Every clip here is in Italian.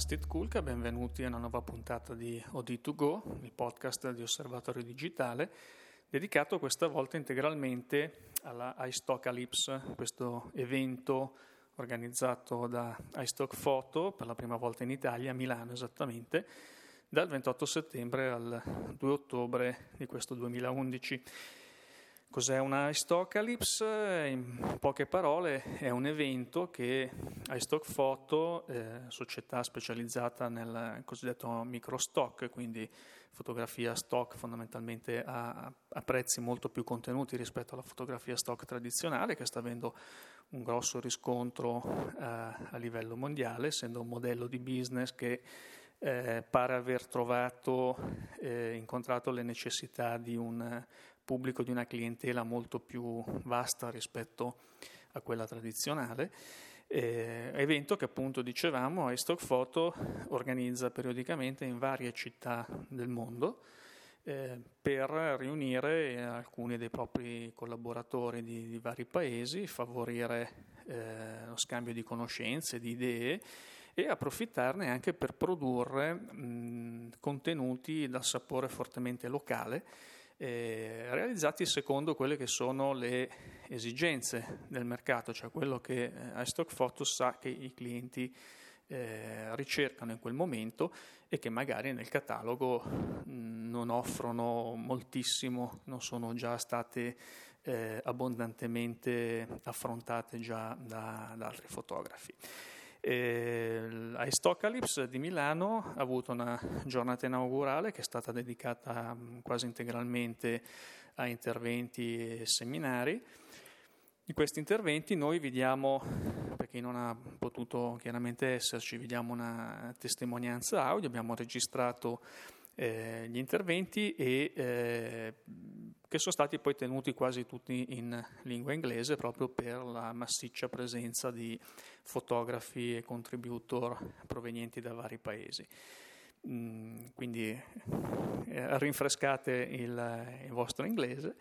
Steve Kulka, benvenuti a una nuova puntata di OD2Go, il podcast di Osservatorio Digitale, dedicato questa volta integralmente alla iStocalypse, questo evento organizzato da iStock Photo per la prima volta in Italia, a Milano esattamente, dal 28 settembre al 2 ottobre di questo 2011. Cos'è una Istocalypse? In poche parole è un evento che iStock Photo, eh, società specializzata nel cosiddetto microstock, quindi fotografia stock fondamentalmente a, a, prezzi molto più contenuti rispetto alla fotografia stock tradizionale, che sta avendo un grosso riscontro eh, a livello mondiale, essendo un modello di business che eh, pare aver trovato, eh, incontrato le necessità di un pubblico, di una clientela molto più vasta rispetto a quella tradizionale. Eh, evento che appunto dicevamo iStock Photo organizza periodicamente in varie città del mondo eh, per riunire alcuni dei propri collaboratori di, di vari paesi, favorire eh, lo scambio di conoscenze, di idee e approfittarne anche per produrre mh, contenuti dal sapore fortemente locale, eh, realizzati secondo quelle che sono le esigenze del mercato, cioè quello che eh, iStock Photo sa che i clienti eh, ricercano in quel momento e che magari nel catalogo non offrono moltissimo, non sono già state eh, abbondantemente affrontate già da, da altri fotografi. Eh, Istocalypse di Milano ha avuto una giornata inaugurale che è stata dedicata mm, quasi integralmente a interventi e seminari. In questi interventi noi vi diamo, per chi non ha potuto chiaramente esserci, vi una testimonianza audio, abbiamo registrato eh, gli interventi e eh, che sono stati poi tenuti quasi tutti in lingua inglese proprio per la massiccia presenza di fotografi e contributor provenienti da vari paesi. Mm, quindi eh, rinfrescate il, il, vostro inglese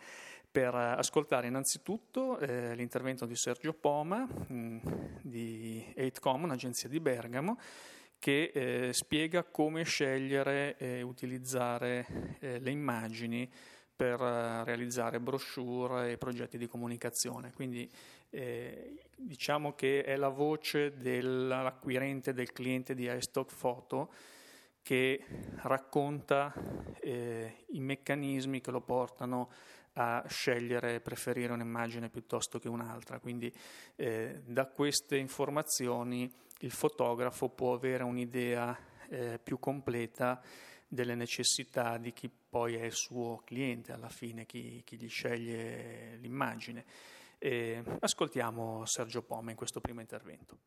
per ascoltare innanzitutto eh, l'intervento di Sergio Poma mh, mm, di 8Com, un'agenzia di Bergamo, che eh, spiega come scegliere e utilizzare eh, le immagini per uh, realizzare brochure e progetti di comunicazione. Quindi eh, diciamo che è la voce dell'acquirente, del cliente di iStock Photo che racconta eh, i meccanismi che lo portano a scegliere e preferire un'immagine piuttosto che un'altra. Quindi eh, da queste informazioni il fotografo può avere un'idea eh, più completa delle necessità di chi poi è il suo cliente alla fine, chi, chi gli sceglie l'immagine. E ascoltiamo Sergio Pome in questo primo intervento.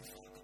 Thank you.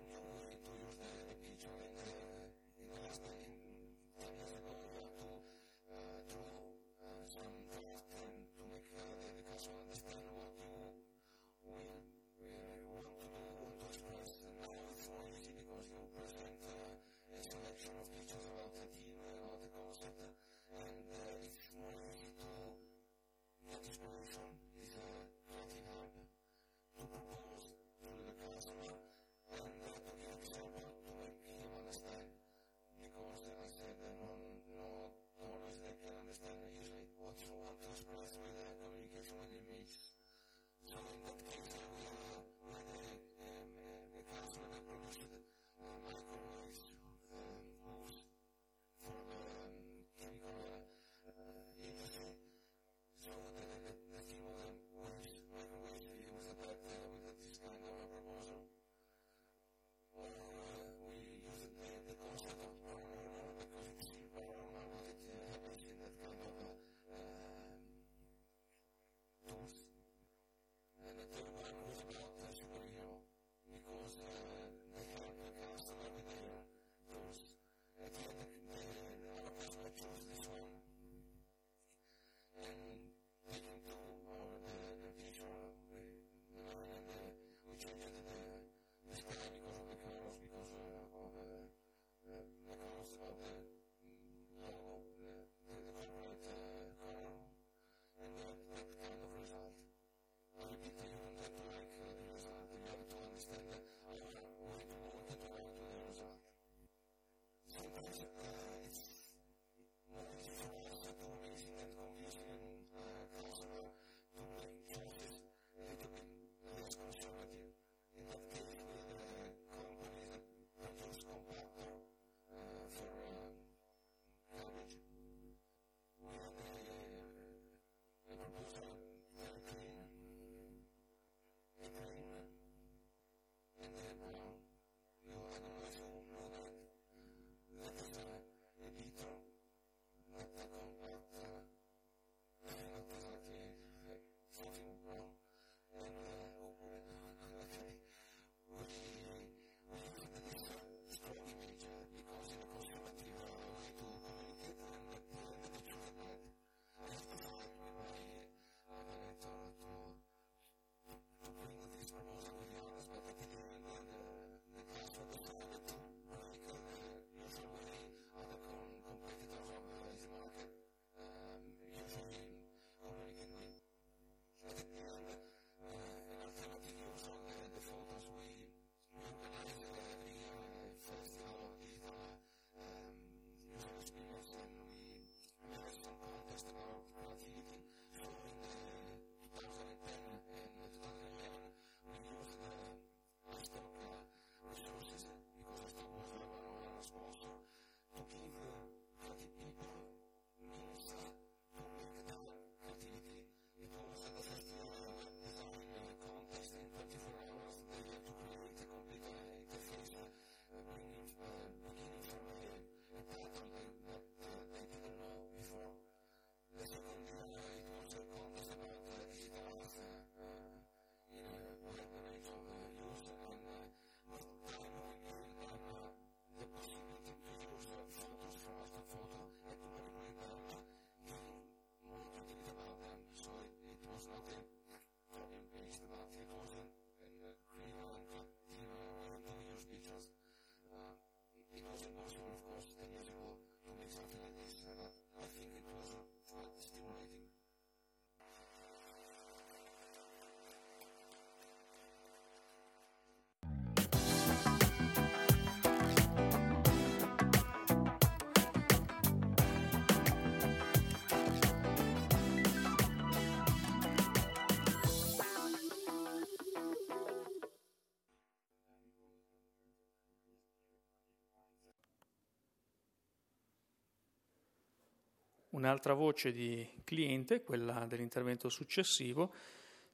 Un'altra voce di cliente, quella dell'intervento successivo,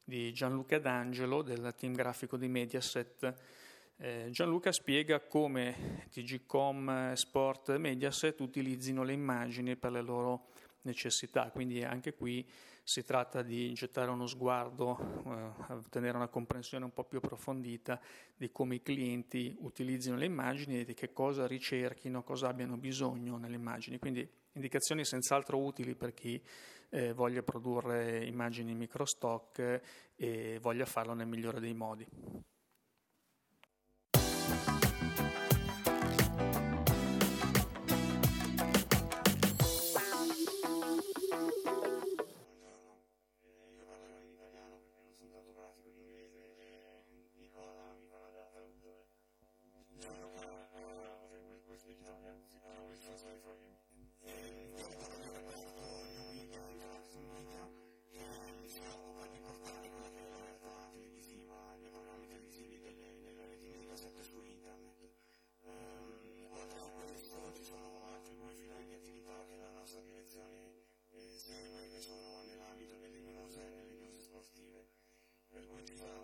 di Gianluca D'Angelo del team grafico di Mediaset. Eh, Gianluca spiega come TGCom, Sport e Mediaset utilizzino le immagini per le loro necessità, quindi anche qui si tratta di gettare uno sguardo, eh, ottenere una comprensione un po' più approfondita di come i clienti utilizzino le immagini e di che cosa ricerchino, cosa abbiano bisogno nelle immagini. Quindi indicazioni senz'altro utili per chi eh, voglia produrre immagini microstock e voglia farlo nel migliore dei modi.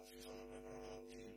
Spiegare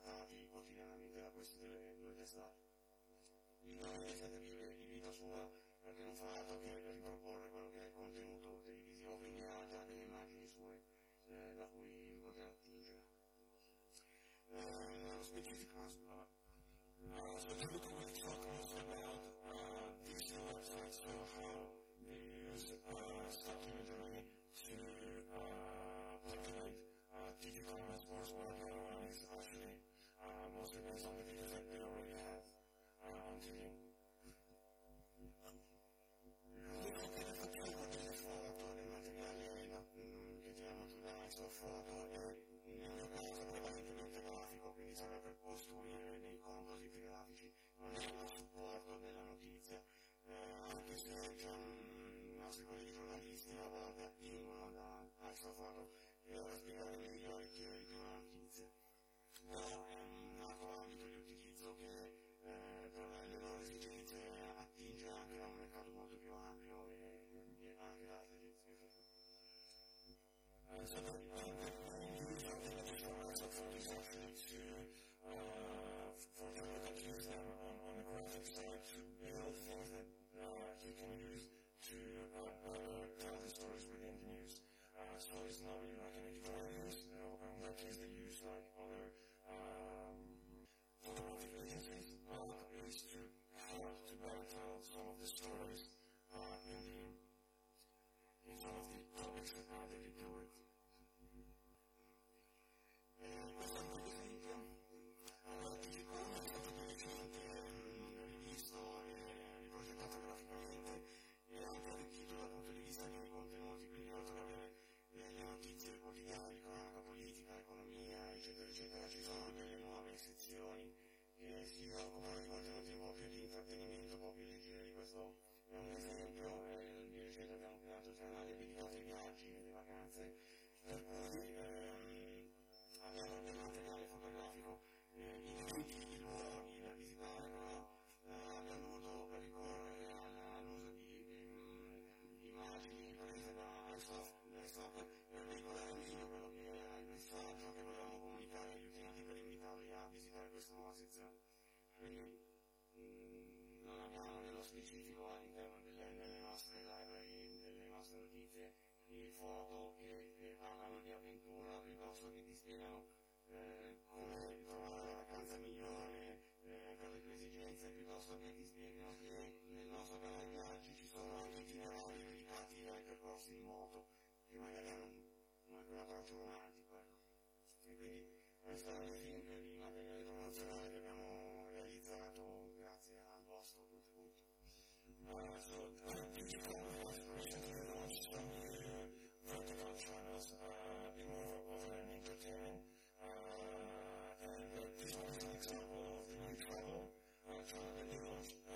eh, trattati quotidianamente da queste due, due testate. L'intervista vive di vita sua perché non fa altro che riproporre quello che è il contenuto televisivo, quindi già delle immagini sue eh, da cui poter attingere. Uh, specific uh, uh, so da Questo è un esempio, eh, di recente abbiamo creato il canale dedicato ai viaggi e alle vacanze, per cui ehm, di foto che, che parlano di avventura piuttosto che ti spiegano eh, come trovare la vacanza migliore eh, per le tue esigenze, piuttosto che ti spiegano che nel nostro canale viaggi ci sono anche itinerari dedicati ai percorsi di moto, che magari hanno un, un approccio romantico. Ecco. E quindi questo è un esempio di materiale promozionale che abbiamo realizzato grazie al vostro contributo. Uh, from the uh,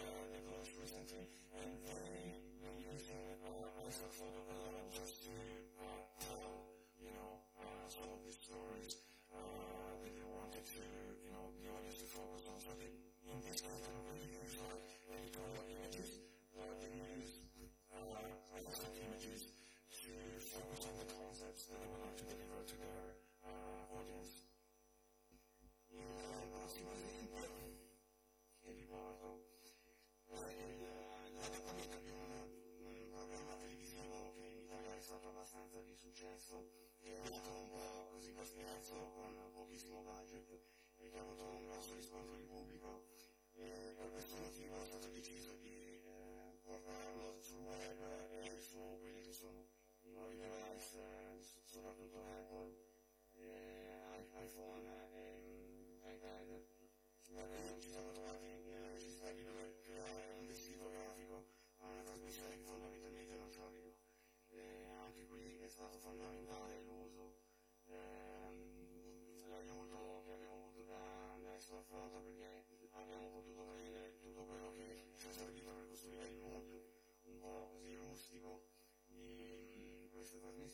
recently, and they were using uh, also for che ha avuto un grosso riscontro di pubblico. E per questo motivo è stato deciso di eh, portarlo sul web e su quelli che sono i nuovi device, eh, soprattutto Apple, eh, iPhone e mm, iPad. Questo ci siamo trovati nella necessità di dover creare un vestito grafico a una trasmissione che fondamentalmente non c'avevo. E anche qui è stato fondamentale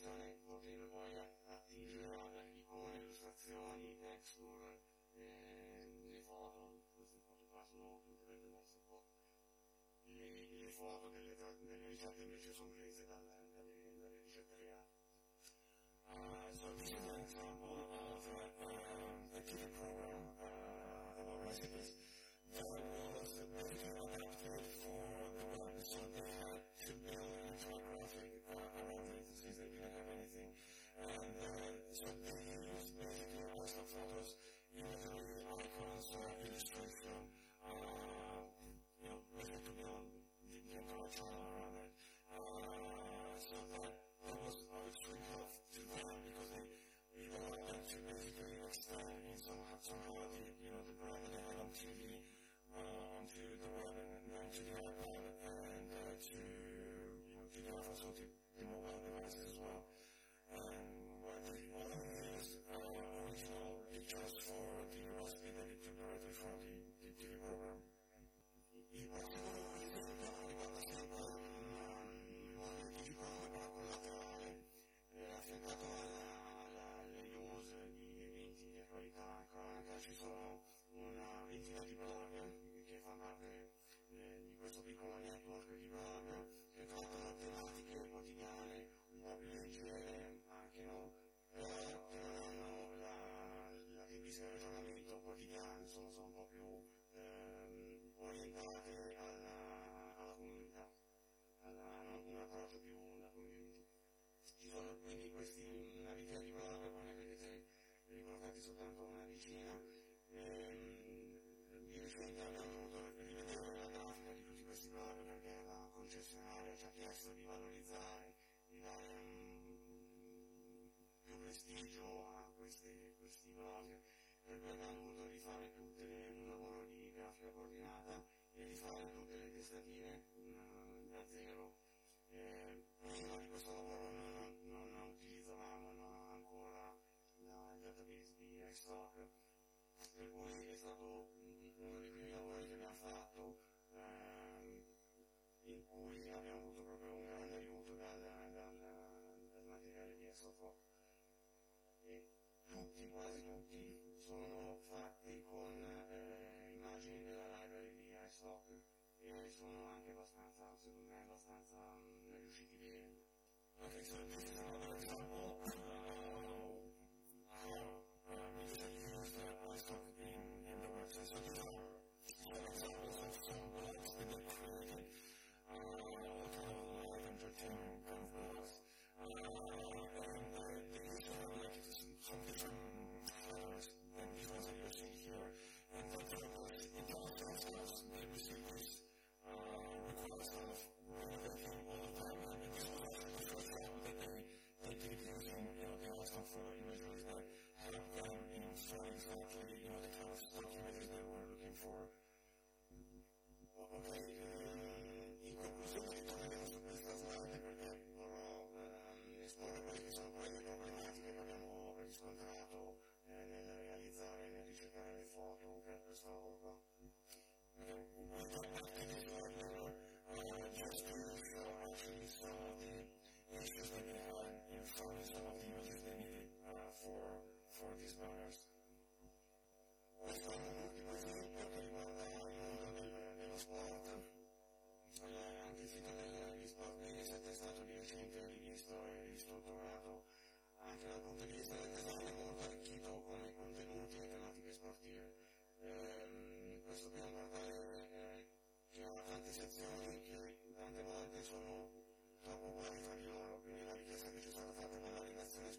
trasmissione, potendo poi attingere a icone, illustrazioni, texture, eh, le foto, queste foto qua sono tutte delle nostre foto. Le, le foto delle, delle ricette invece sono prese dal- They the used medical waste of photos in the. Chiesto di valorizzare, di dare un, più prestigio a questi, questi blog, per cui abbiamo dovuto rifare tutte le, un lavoro di grafica coordinata e rifare tutte le testative mm, da zero. Eh, prima di questo lavoro non, non, non utilizzavamo ancora la, database di iStock, per cui Thank you.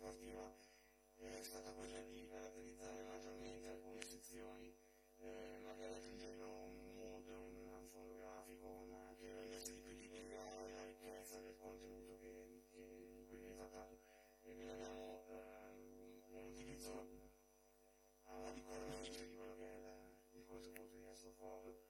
sportiva eh, è stata quella di caratterizzare maggiormente alcune sezioni, eh, magari aggiungendo un mood, un fondo grafico, una, che rendesse di più di più la ricchezza del contenuto che, che, in cui viene trattato. E quindi abbiamo ehm, un utilizzo alla di cornice di quello che è la, il contenuto di questo Forum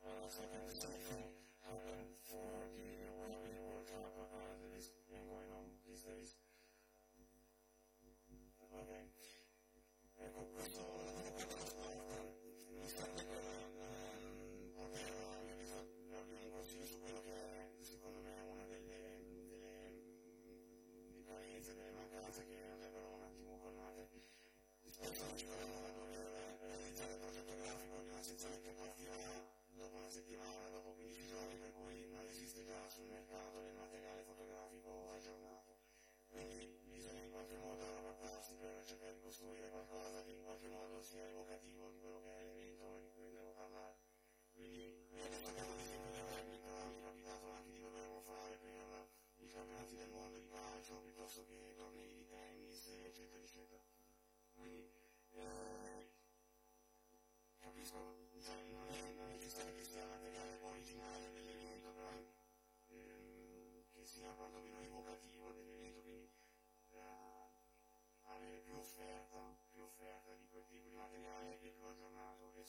I was looking at something happened for the Rugby World Cup uh, that is going on these days. Okay. Ecco, questo l'avevo portato mi sta um, ovvero l'abbiamo un consiglio su quello che secondo me è una delle, delle, delle mancanze che andrebbero un attimo colmate. Spesso non ci costruire qualcosa che in qualche modo sia evocativo di quello che è l'evento di cui devo parlare. Quindi mi ha detto che ad esempio di aver imparato, mi è capitato anche di doverlo fare per i campionati del mondo di calcio piuttosto che tornei di tennis, eccetera, eccetera. Quindi, eh,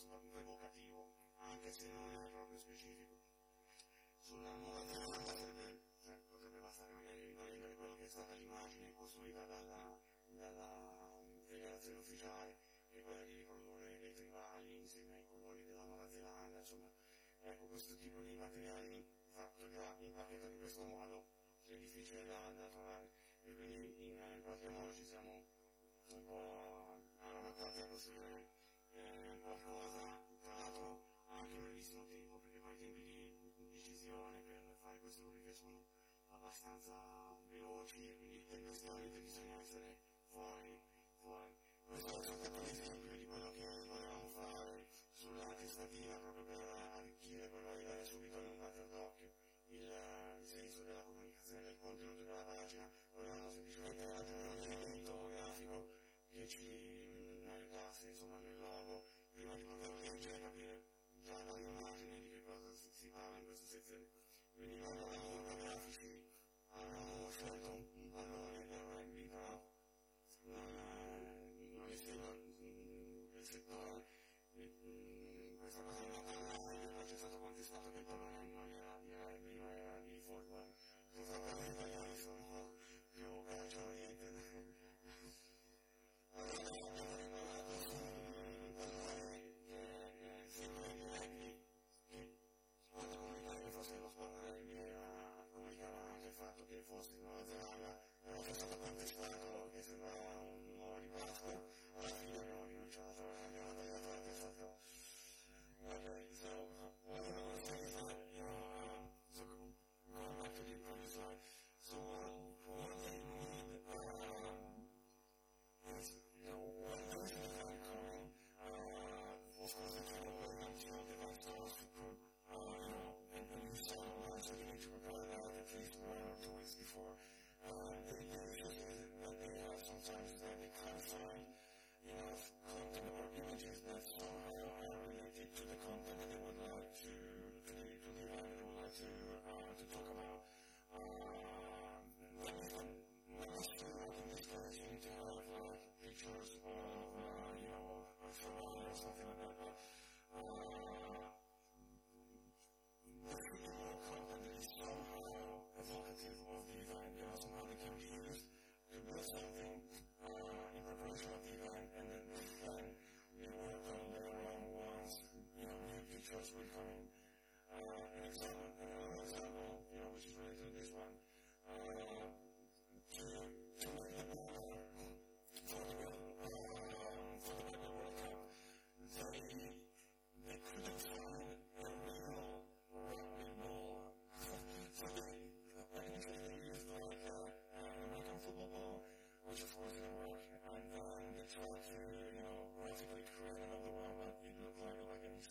sonno evocativo, anche se non è proprio specifico. Sulla nuova trama potrebbe, cioè, potrebbe bastare magari riprendere quello che è stata l'immagine costruita dalla, dalla delegazione ufficiale e quella di riprodurre le tribali insieme ai colori della Nuova Zelanda, insomma, ecco questo tipo di materiali fatto già in pacchetto in questo modo è difficile da, da trovare e quindi in, in qualche modo ci siamo un po' arrabattati a costruire abbastanza veloci, quindi per non sbagliare bisogna essere fuori, fuori. Questo è soltanto un esempio di quello che volevamo fare sulla testatina proprio per arricchire, per arrivare subito in un batter d'occhio il, senso della comunicazione del contenuto della pagina, volevamo semplicemente avere un elemento grafico che ci aiutasse insomma nel logo prima di poterlo leggere e capire già dall'immagine di che cosa si, si parla in questa sezione. Quindi lavoravo da grafici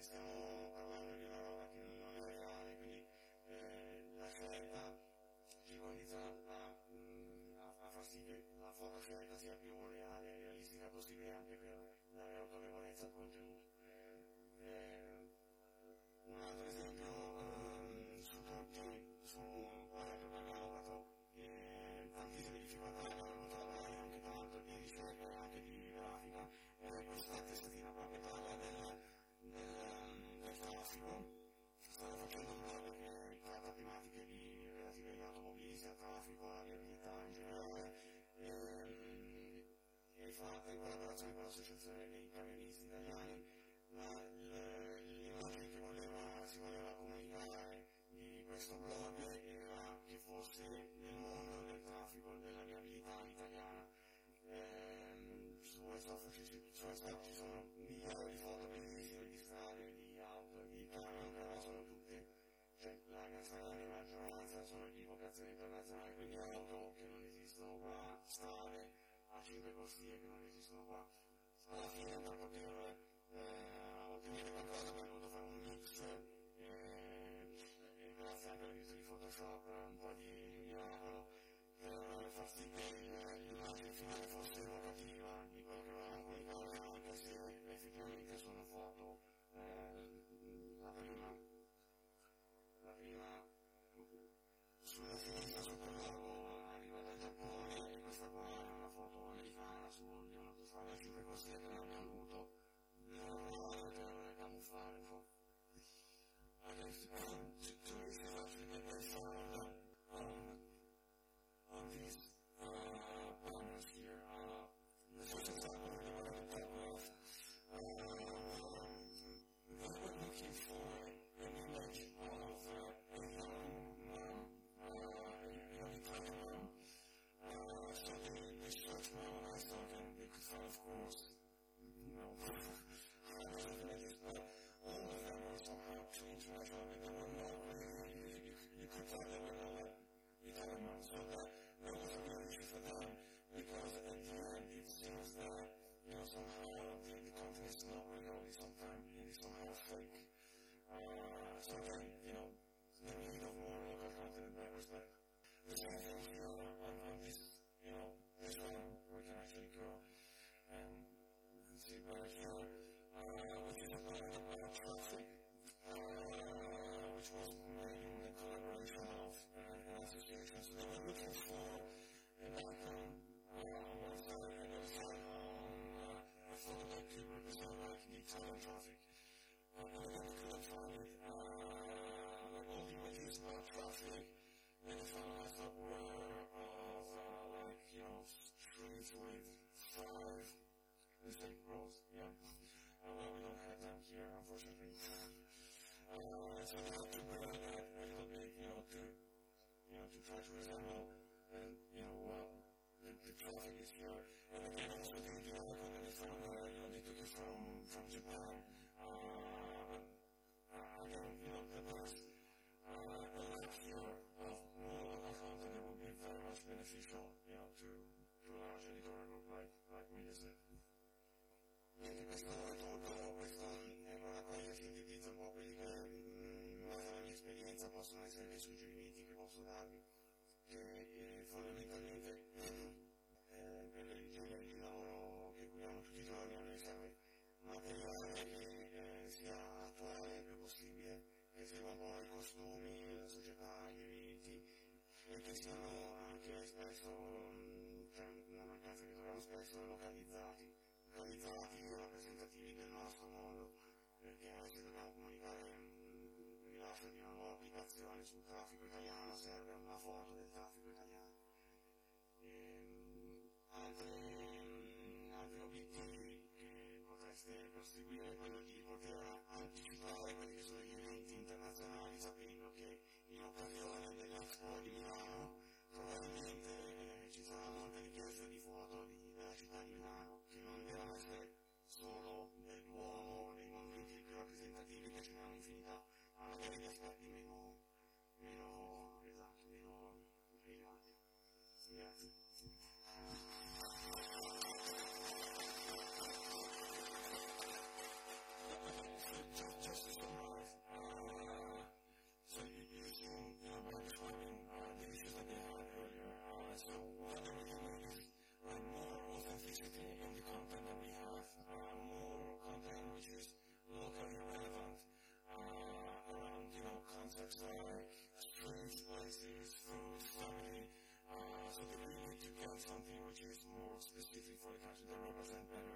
stiamo parlando di una roba che non è reale, quindi eh, la scelta di a far sì che la foto scelta sia più reale. fatto in collaborazione con l'Associazione dei camionisti Italiani, l'immagine che voleva, si voleva comunicare di questo blog era che fosse nel mondo del traffico della viabilità italiana. Ehm, su questo ci sono migliaia di foto bellissime di strade, di auto, di camion, però sono tutte, cioè la stragrande maggioranza sono di vocazione internazionale, quindi auto che non esistono qua, strade 5 consiglie che non esistono qua. Alla fine per poter eh, eh ottenere qualcosa mi abbiamo voluto fare un mix eh, e grazie anche all'uso di Photoshop, eh, un po' di it's not out there, but I, I, I hope they, you know, to, you know, to try to resemble and, you know, what the, the traffic is here. And again, also the, the other companies from, uh, you know, they took it from, from Japan. siano anche spesso, mm, cioè una mancanza che troviamo spesso localizzati, localizzati e rappresentativi del nostro mondo, perché se dobbiamo comunicare mm, il rilascio di una nuova applicazione sul traffico italiano serve una foto del traffico italiano. E, mm, altri, altri obiettivi che potreste perseguire è quello di poter anticipare quelli che sono gli eventi internazionali sapendo che in occasione dell'Expo di Milano something which is more specific for Cathedral and better.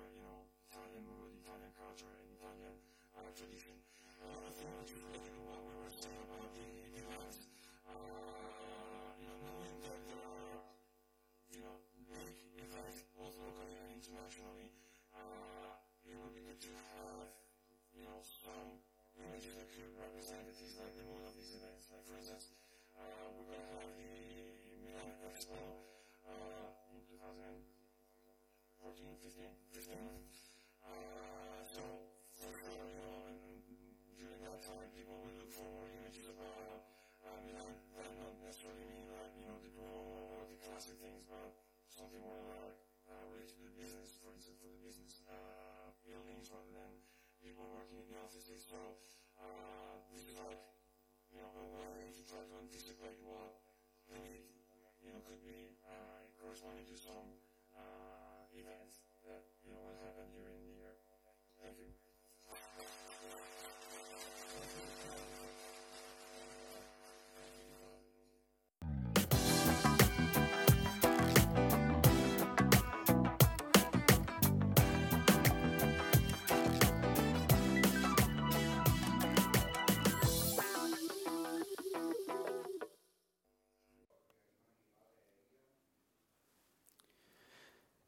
Classic things, but something more like uh, related to the business, for instance, for the business uh, buildings rather than people working in the offices. So uh, this is like, you know, a way to try to anticipate what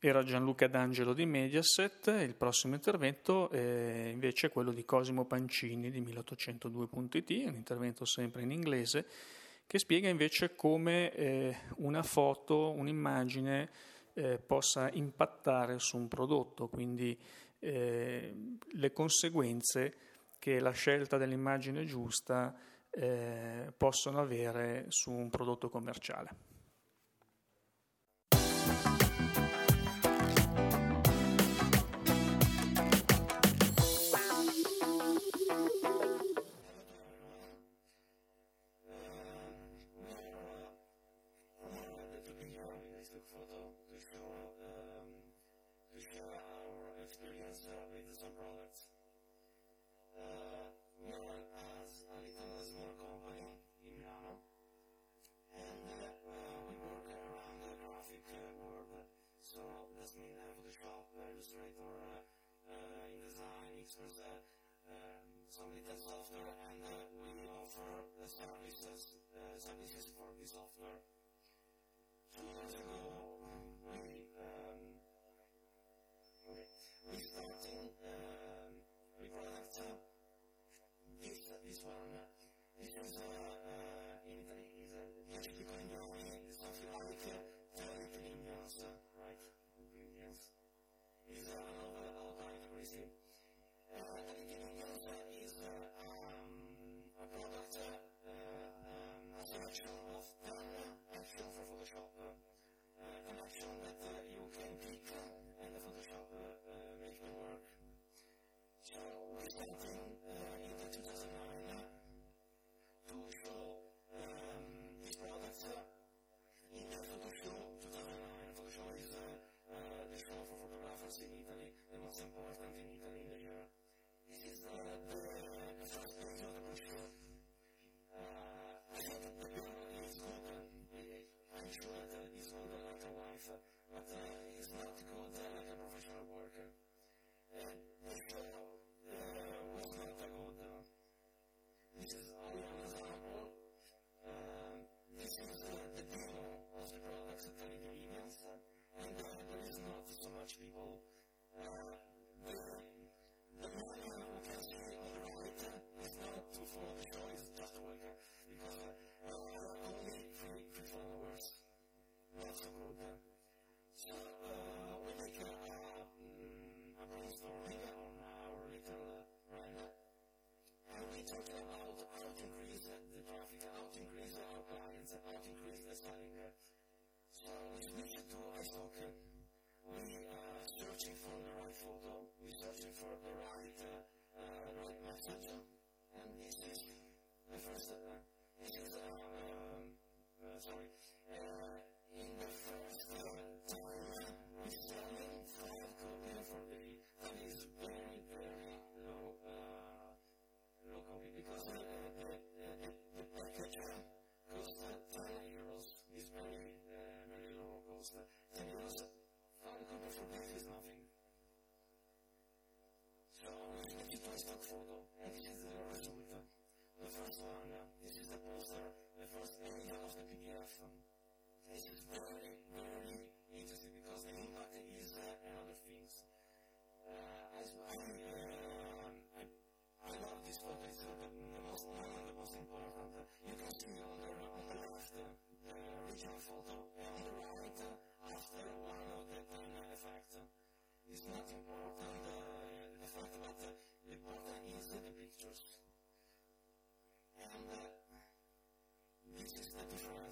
Era Gianluca D'Angelo di Mediaset, il prossimo intervento è invece quello di Cosimo Pancini di 1802.it, un intervento sempre in inglese, che spiega invece come eh, una foto, un'immagine eh, possa impattare su un prodotto, quindi eh, le conseguenze che la scelta dell'immagine giusta eh, possono avere su un prodotto commerciale. thinking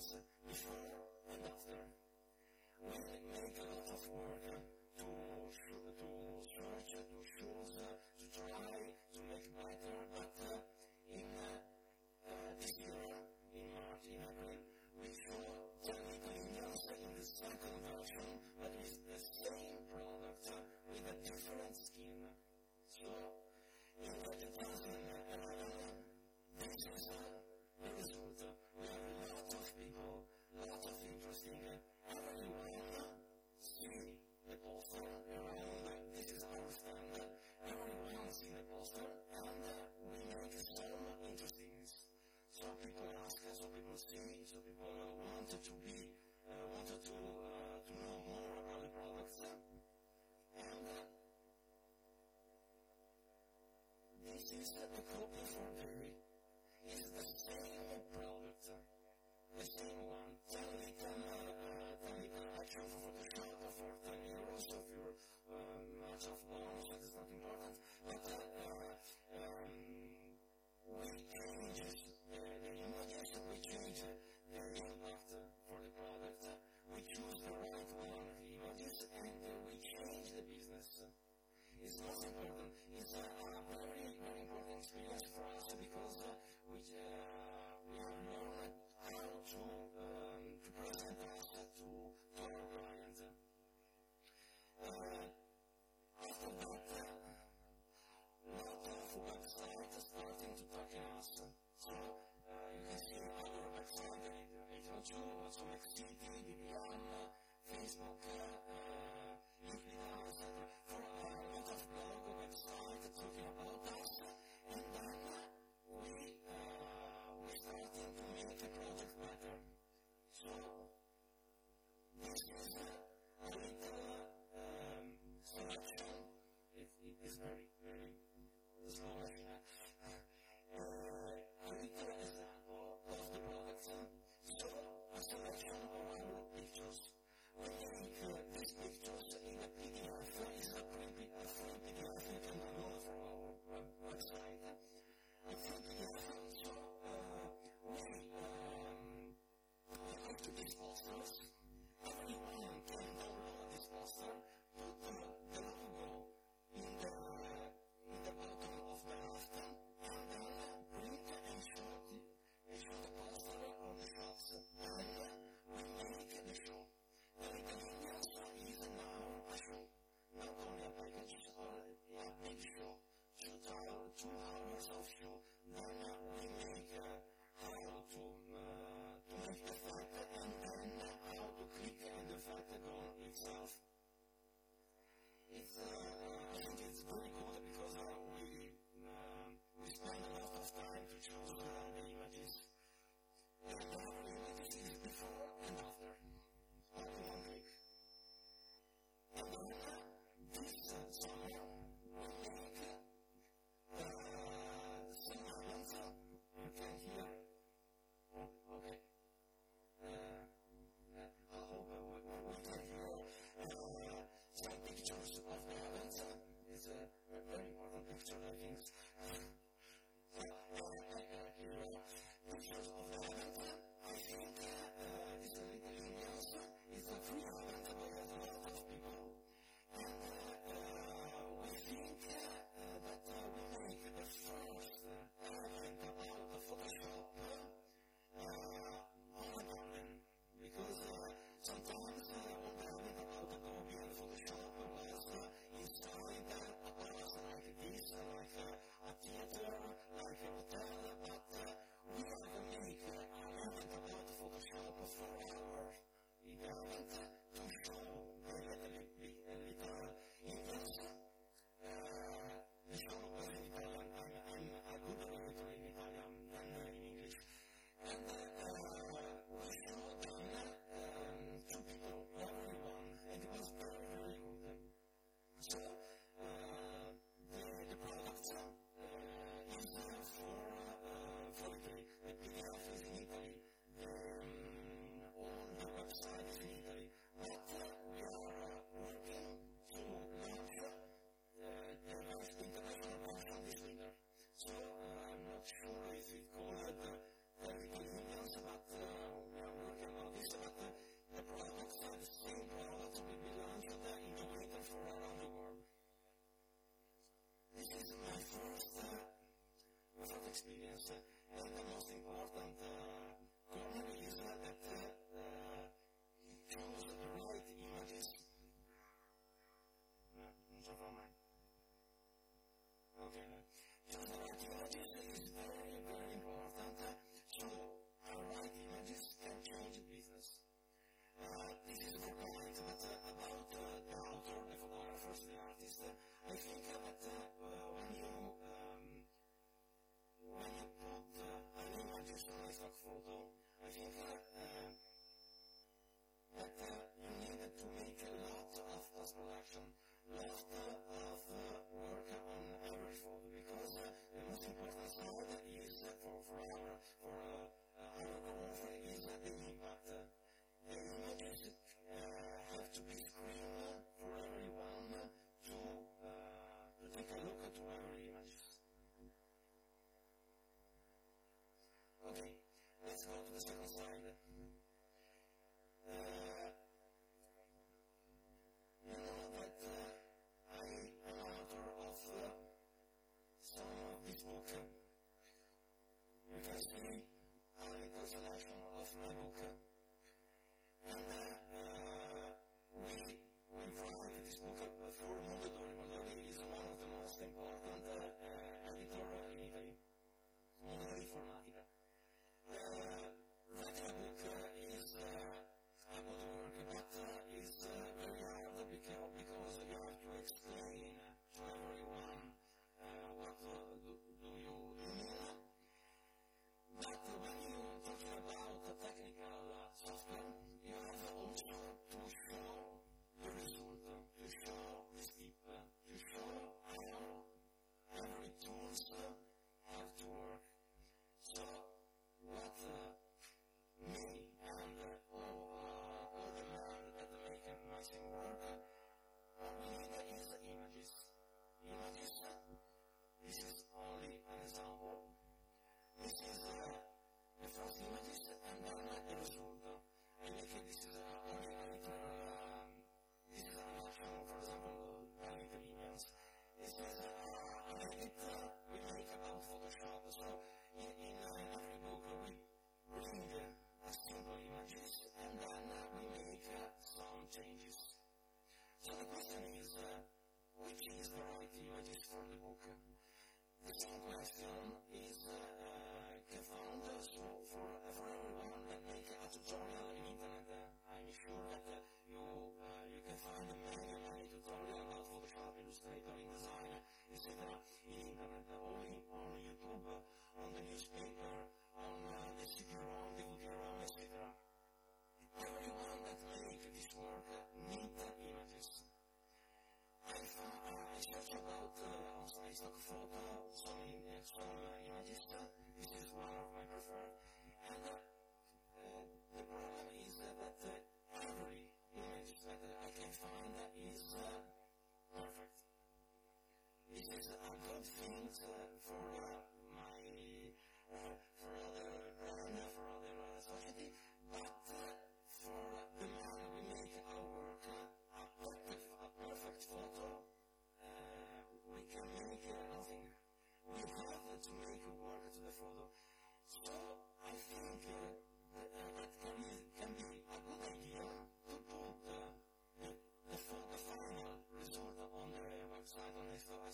before and after. We make a lot of work difficult esta questa é experiência é the mais importante uh, corner is that uh, it shows the forever. is which is the right images for the book. The second question is uh, uh, Can found, so for, for everyone that make a tutorial in internet, I'm sure that uh, you you can find many, many tutorials about Photoshop, Illustrator, InDesign, etc. in internet, or in, on YouTube, on the newspaper, on the CD-ROM, DVD-ROM, etc. Everyone that make this work need I just about the house, I stuck something and something is one of my preferred. And the, uh, problem is that every image that I can find is perfect. It is a good thing for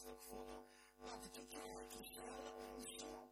microfono, ma di tutto questo solo un suo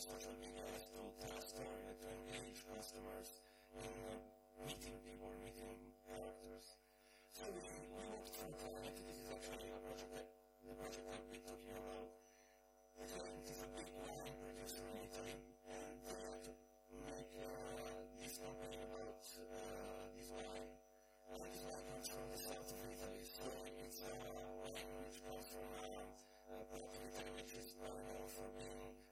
social media as to tell a story, to engage customers in uh, meeting people, meeting characters. So we, we worked from Connect. This is actually a project that the project I've been talking about. Connect is a big wine producer in Italy, and they had to make uh, this company about uh, this wine. And this wine comes from the south of Italy, so it's a wine which comes from a uh, part of Italy, which is well known for being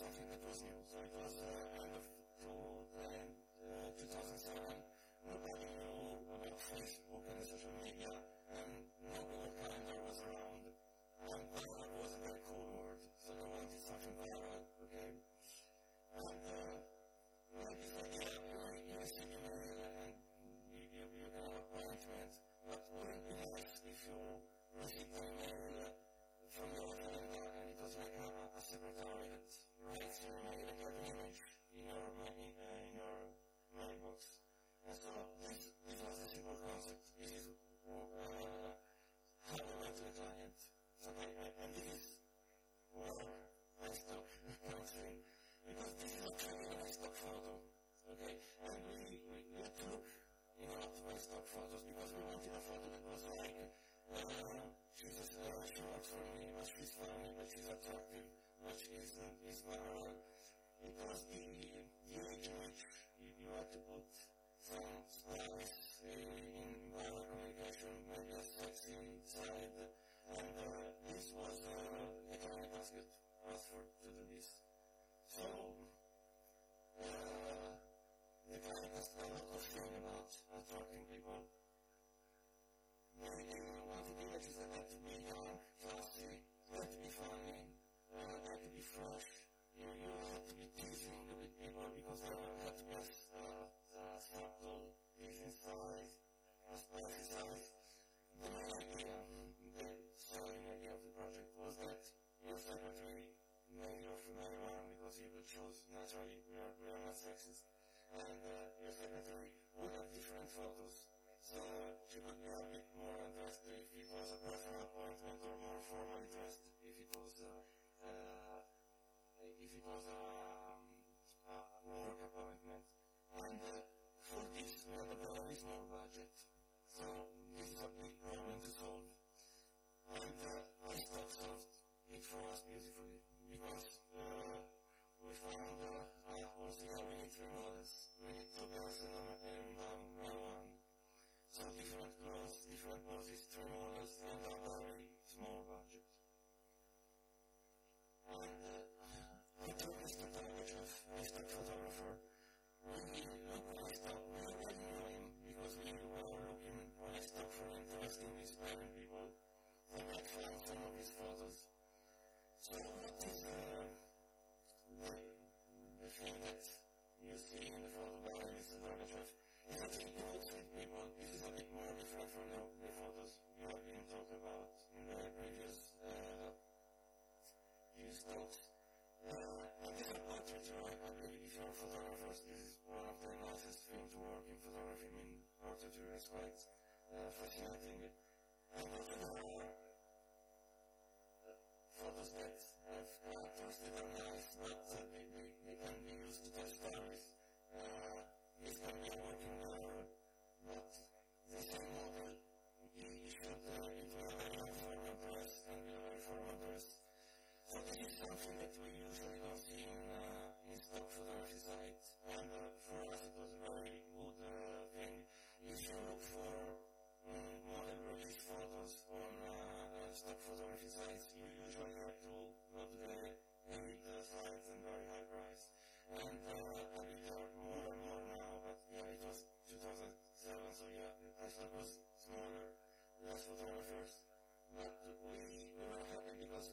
something that was new. So it was uh, end of uh, 2007. Nobody knew about Facebook and social media, and no Google Calendar was around. And viral was a very cool word, so they wanted something viral, okay? And uh, we this idea, you receive email and you, you, you can have appointment, but wouldn't be nice if you received an email from your calendar in a lot stock photos because we wanted a photo that was like, uh, she's a, she works for me, but she's funny, but she's attractive, but she is, uh, is viral. It was the, age in which you, had to put some spice in viral communication, maybe a sexy side, and uh, this was a client asked us for to do this. So, uh, the client has a lot of thing about choose naturally, are not sexist, and uh, your secretary would have different photos. So she could be a bit more dressed if it was a personal appointment or more formally dressed if it was uh, uh, if it was a You're photographers, this is one of the nicest things to work in photography. I mean, portraiture is quite uh, fascinating. And are uh, photos that have characters that are nice, uh, stock sites, you usually have to the elite uh, sites and very high price. And uh, I there are more and more now, but yeah, it was 2007, so yeah, the stock was smaller, less photographers. But we, we were happy because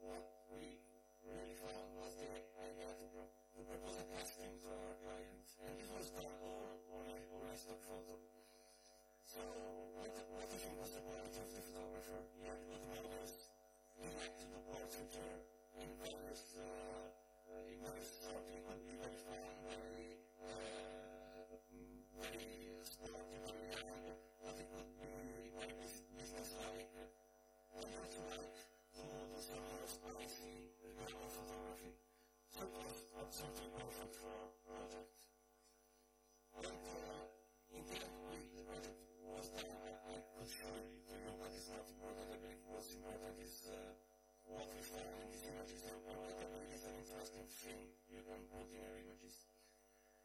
what we really found was the idea to, pro- to propose a casting to our client. And this was done all on a stock photo. So, what, what do you was the quality of the photographer? Yeah, it was directed the portraiture, it was, uh, was something that you very very, uh, very sporty, very young, but it could be very business-like. And that's like the, the summer spicy kind photography. So it was something perfect for our project. And, uh,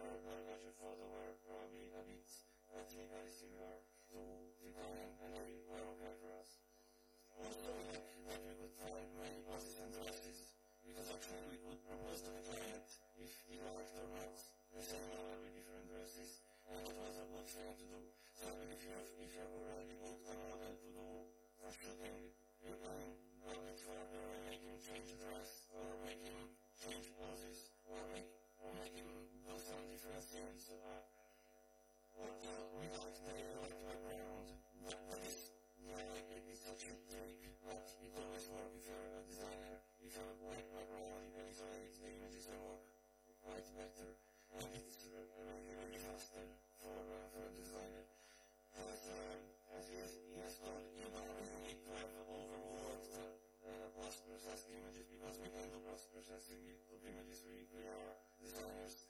Our admiration for the word probably habits that are very similar to the Victorian and early European eras. Also, we think that we could find many buses and dresses, because actually we could propose to the client if he liked or not the same model with different dresses, and that was a good thing to do. So if you have, if you have already booked a model to do for shooting, you can go a bit further and make him change dress, or make him change poses, or make, or make him somebody, for instance, uh, like, you know, we like the, like, the background, but, but it's, like, it's such a trick. But it always works if you're a designer, if you're a white background, you can isolate the images and work quite better. And it's really, really faster for, uh, for a designer. But, um, as you have told, you don't really need to have overworked uh, post-processed images because we can do post-processing of images. We, we are designers.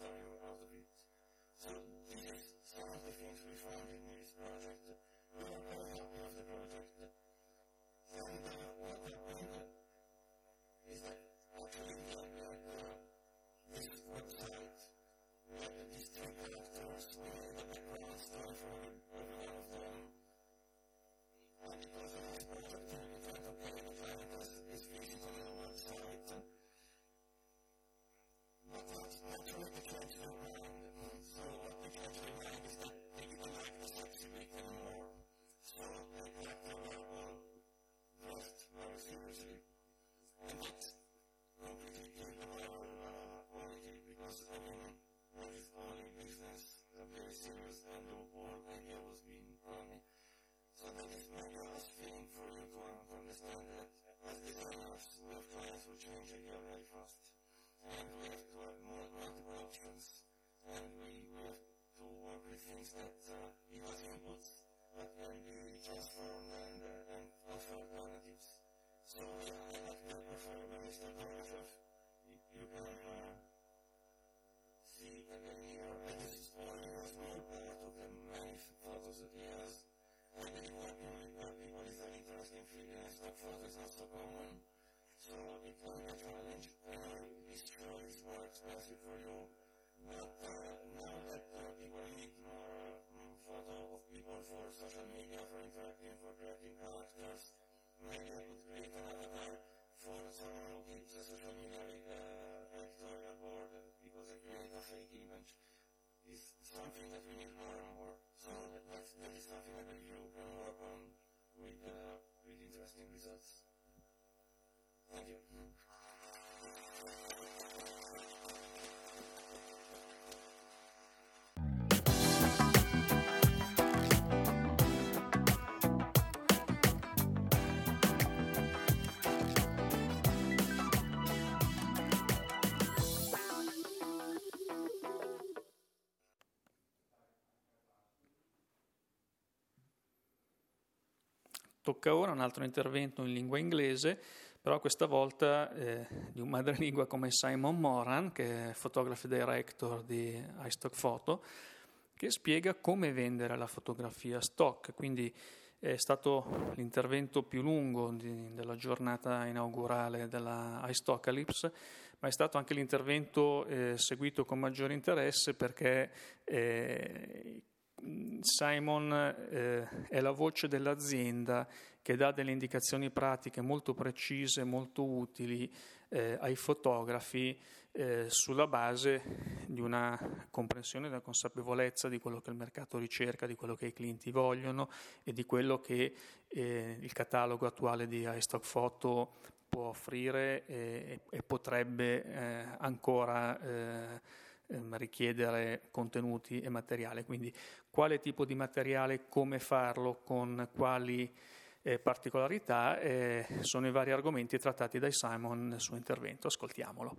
study of the beats. So these are some of the things we found in when and, offer alternatives. So yeah, I you can see that then hear and part of the many thousands of years. And then you people is an interesting figure and stock photo is not common. So it's a challenge. Uh, this show is more expensive for you. But uh, now that for social media for interacting, for creating characters. Maybe I could create an avatar for someone who keeps a social media uh, editorial board because I create a fake image is something that we need more and more. So that, that is something that you can work on with uh, Tocca ora un altro intervento in lingua inglese, però questa volta eh, di un madrelingua come Simon Moran, che è photography director di iStock Photo, che spiega come vendere la fotografia stock. Quindi è stato l'intervento più lungo di, della giornata inaugurale della iStockalypse, ma è stato anche l'intervento eh, seguito con maggiore interesse perché eh, Simon eh, è la voce dell'azienda che dà delle indicazioni pratiche molto precise, molto utili eh, ai fotografi eh, sulla base di una comprensione e una consapevolezza di quello che il mercato ricerca, di quello che i clienti vogliono e di quello che eh, il catalogo attuale di iStock Photo può offrire e, e potrebbe eh, ancora eh, ehm, richiedere contenuti e materiale. Quindi quale tipo di materiale, come farlo, con quali eh, particolarità, eh, sono i vari argomenti trattati da Simon nel suo intervento. Ascoltiamolo.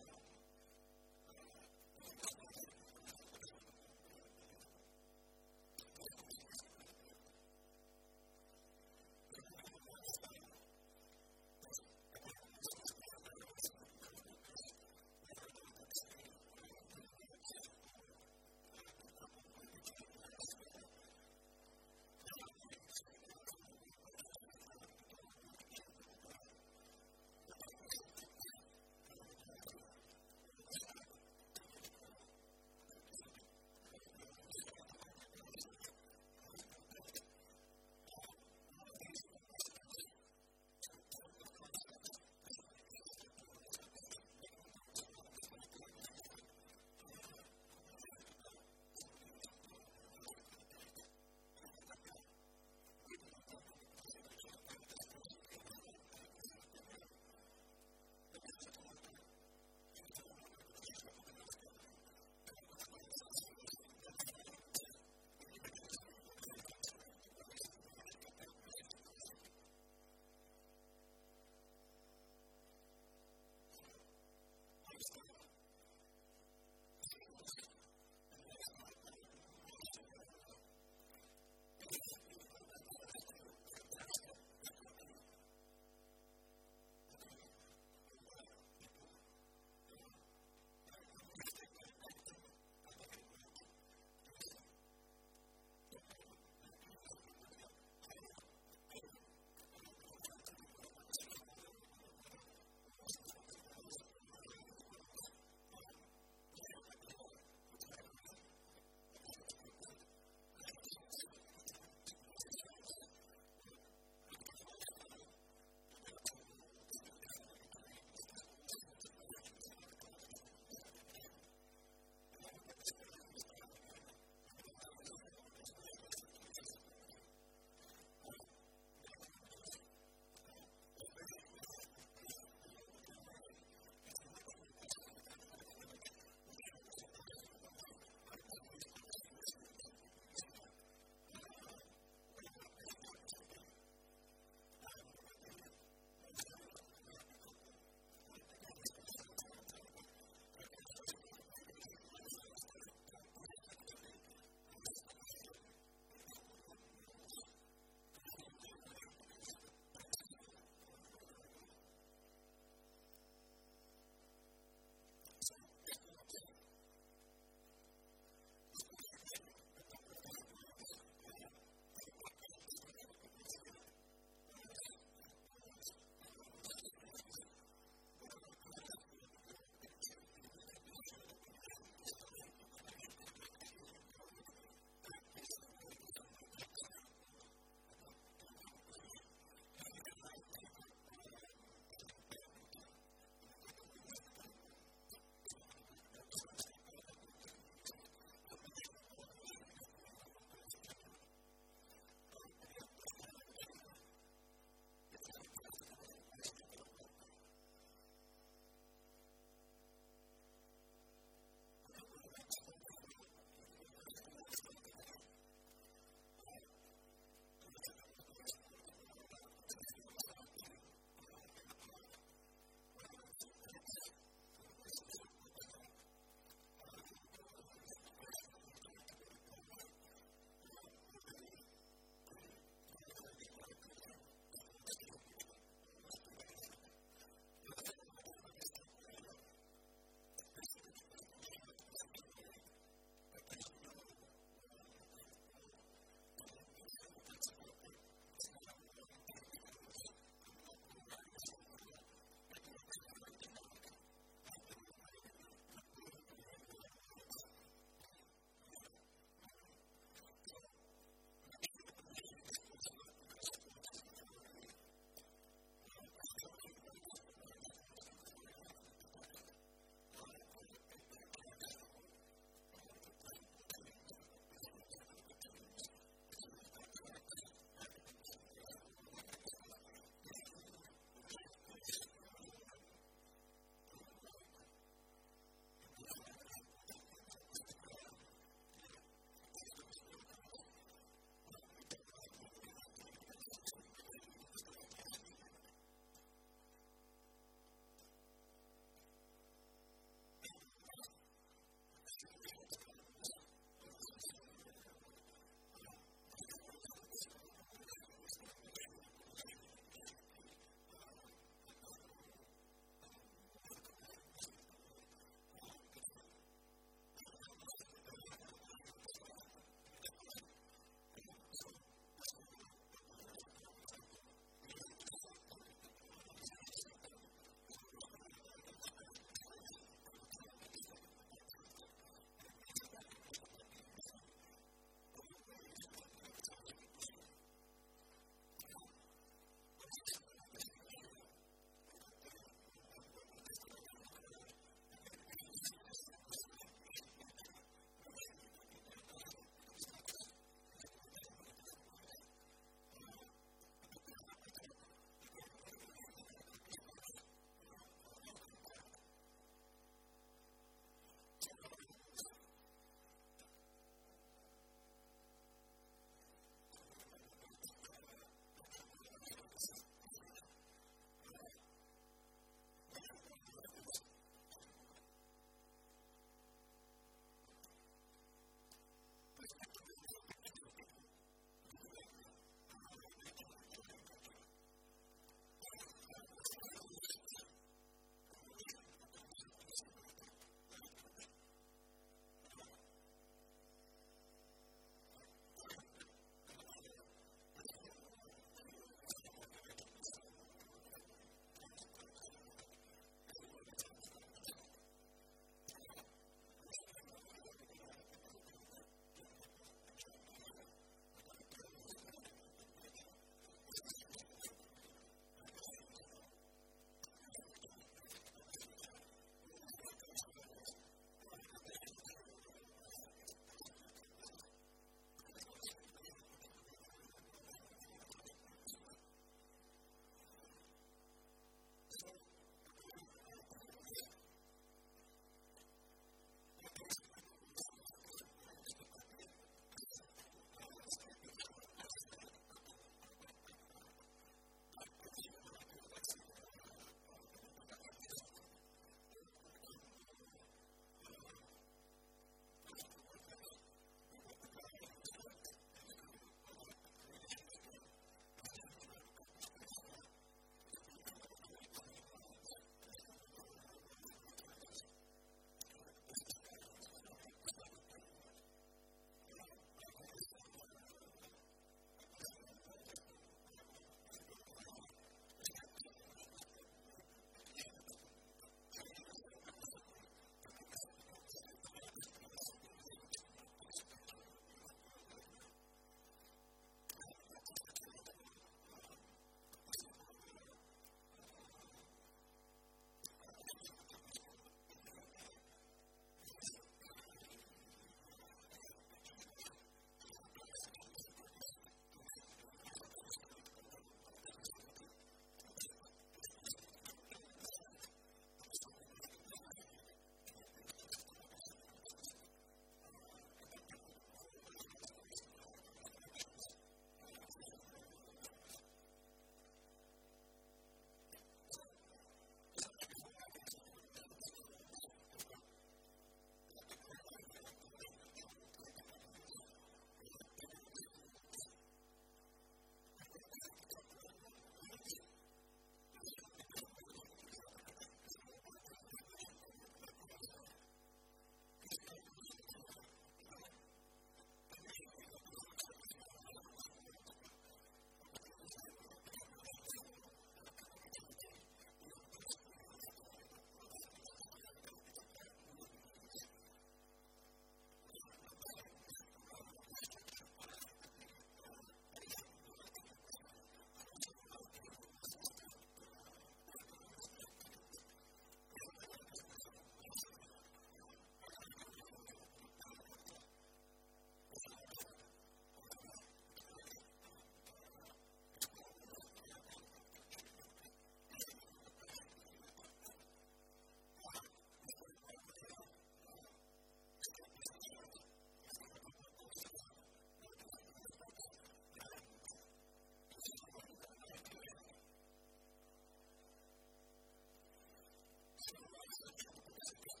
何?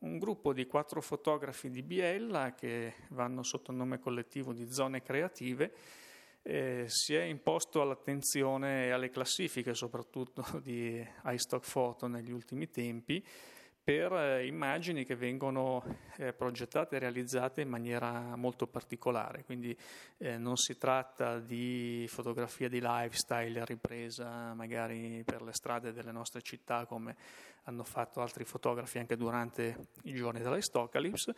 Un gruppo di quattro fotografi di Biella che vanno sotto il nome collettivo di Zone Creative eh, si è imposto all'attenzione e alle classifiche soprattutto di iStock Photo negli ultimi tempi per eh, immagini che vengono eh, progettate e realizzate in maniera molto particolare, quindi eh, non si tratta di fotografia di lifestyle ripresa magari per le strade delle nostre città come hanno fatto altri fotografi anche durante i giorni della Stocalypse,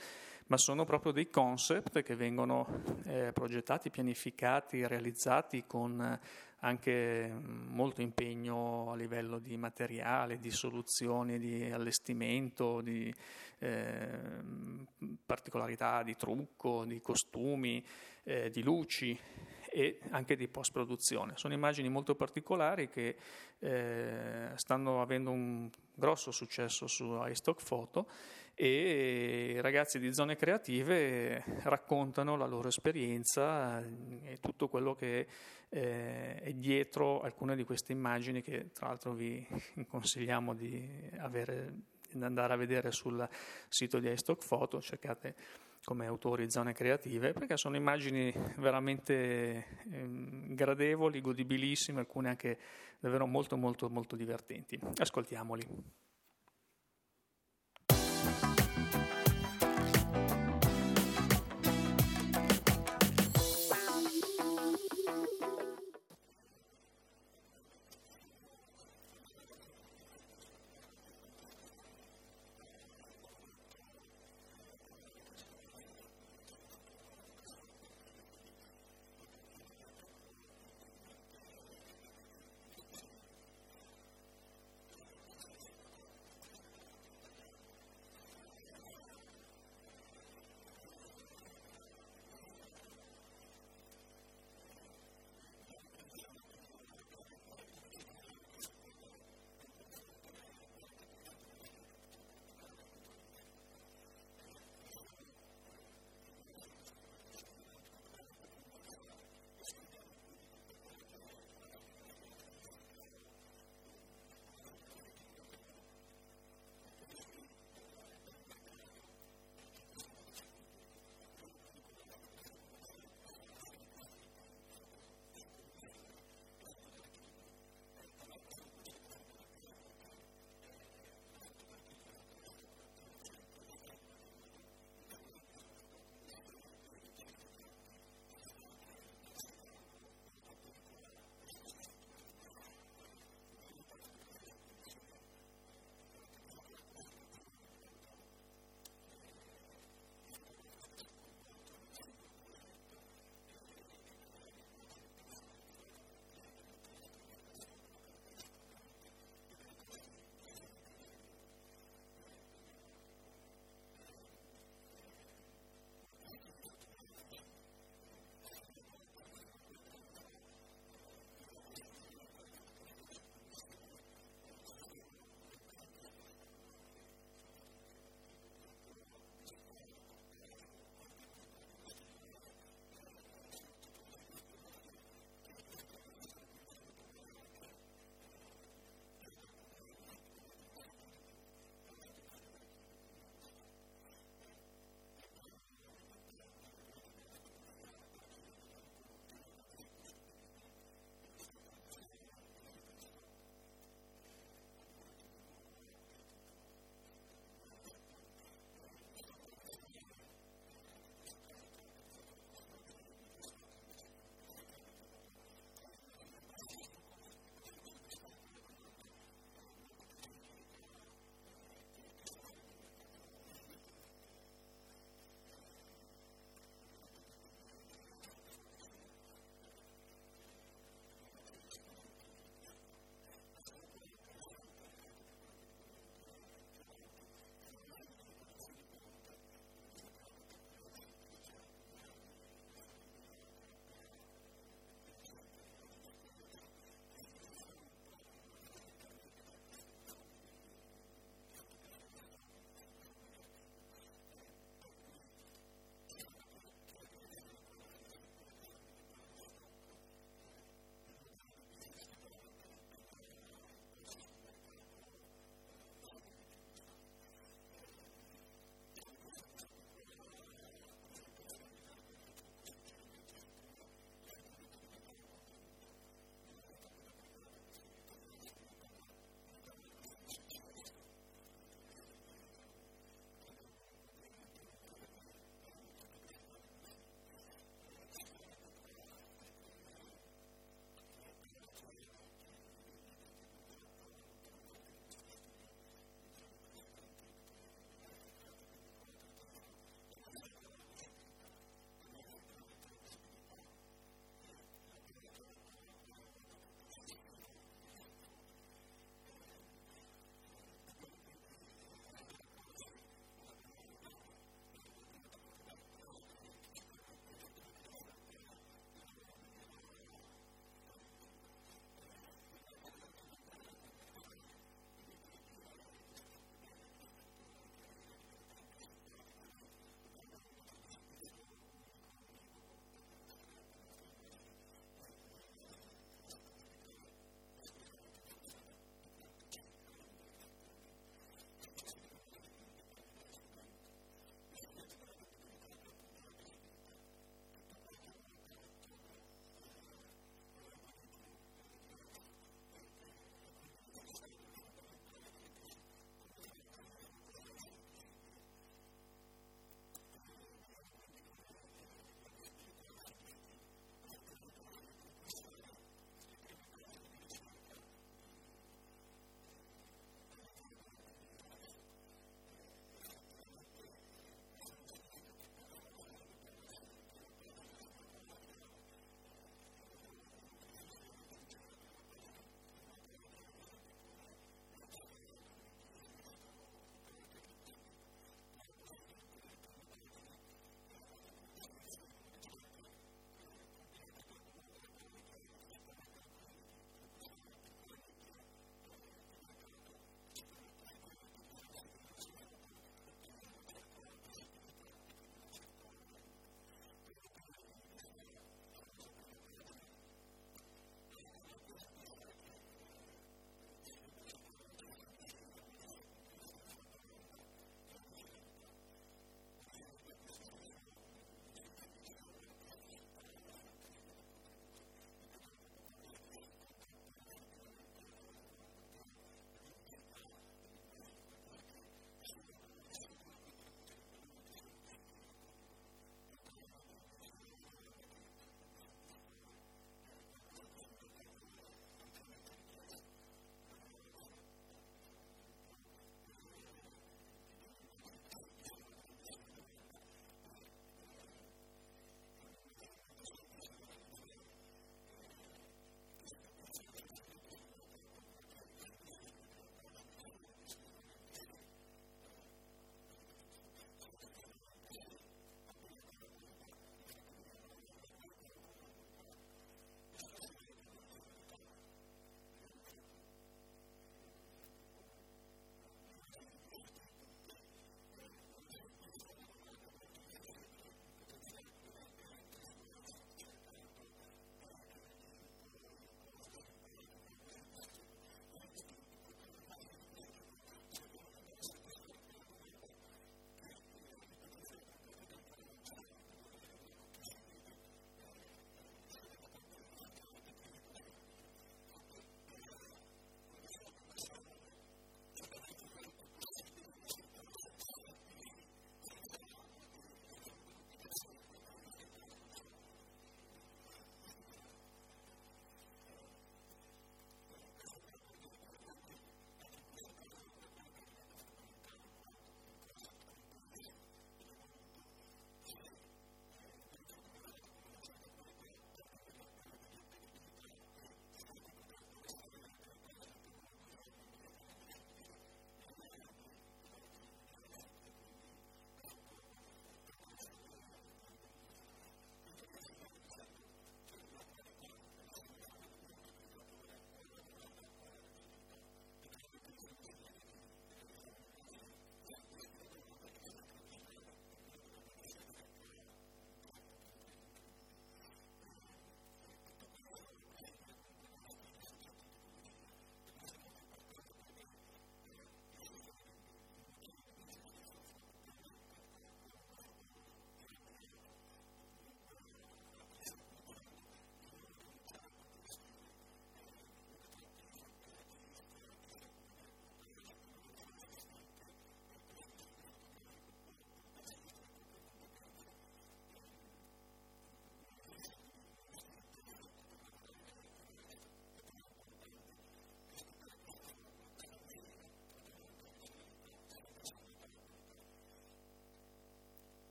ma sono proprio dei concept che vengono eh, progettati, pianificati, realizzati con anche mm, molto impegno a livello di materiale, di soluzioni, di allestimento, di eh, particolarità di trucco, di costumi, eh, di luci e anche di post produzione. Sono immagini molto particolari che eh, stanno avendo un grosso successo su iStock Photo e i ragazzi di zone creative raccontano la loro esperienza e tutto quello che eh, è dietro alcune di queste immagini che tra l'altro vi consigliamo di, avere, andare a vedere sul sito di iStock Photo, cercate come autori zone creative, perché sono immagini veramente eh, gradevoli, godibilissime, alcune anche davvero molto molto molto divertenti. Ascoltiamoli.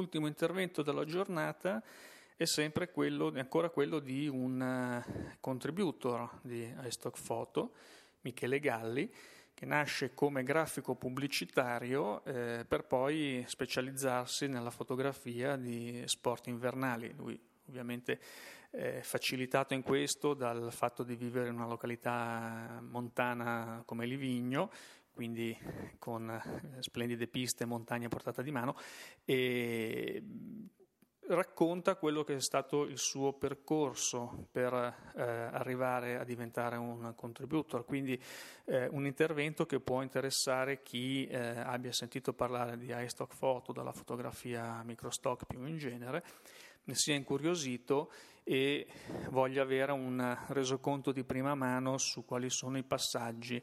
Ultimo intervento della giornata è sempre quello, ancora quello di un eh, contributor di iStock Photo, Michele Galli, che nasce come grafico pubblicitario eh, per poi specializzarsi nella fotografia di sport invernali. Lui ovviamente è facilitato in questo dal fatto di vivere in una località montana come Livigno, quindi con eh, splendide piste, montagne a portata di mano, e racconta quello che è stato il suo percorso per eh, arrivare a diventare un contributor, quindi eh, un intervento che può interessare chi eh, abbia sentito parlare di iStock Photo, dalla fotografia microstock più in genere, ne sia incuriosito e voglia avere un resoconto di prima mano su quali sono i passaggi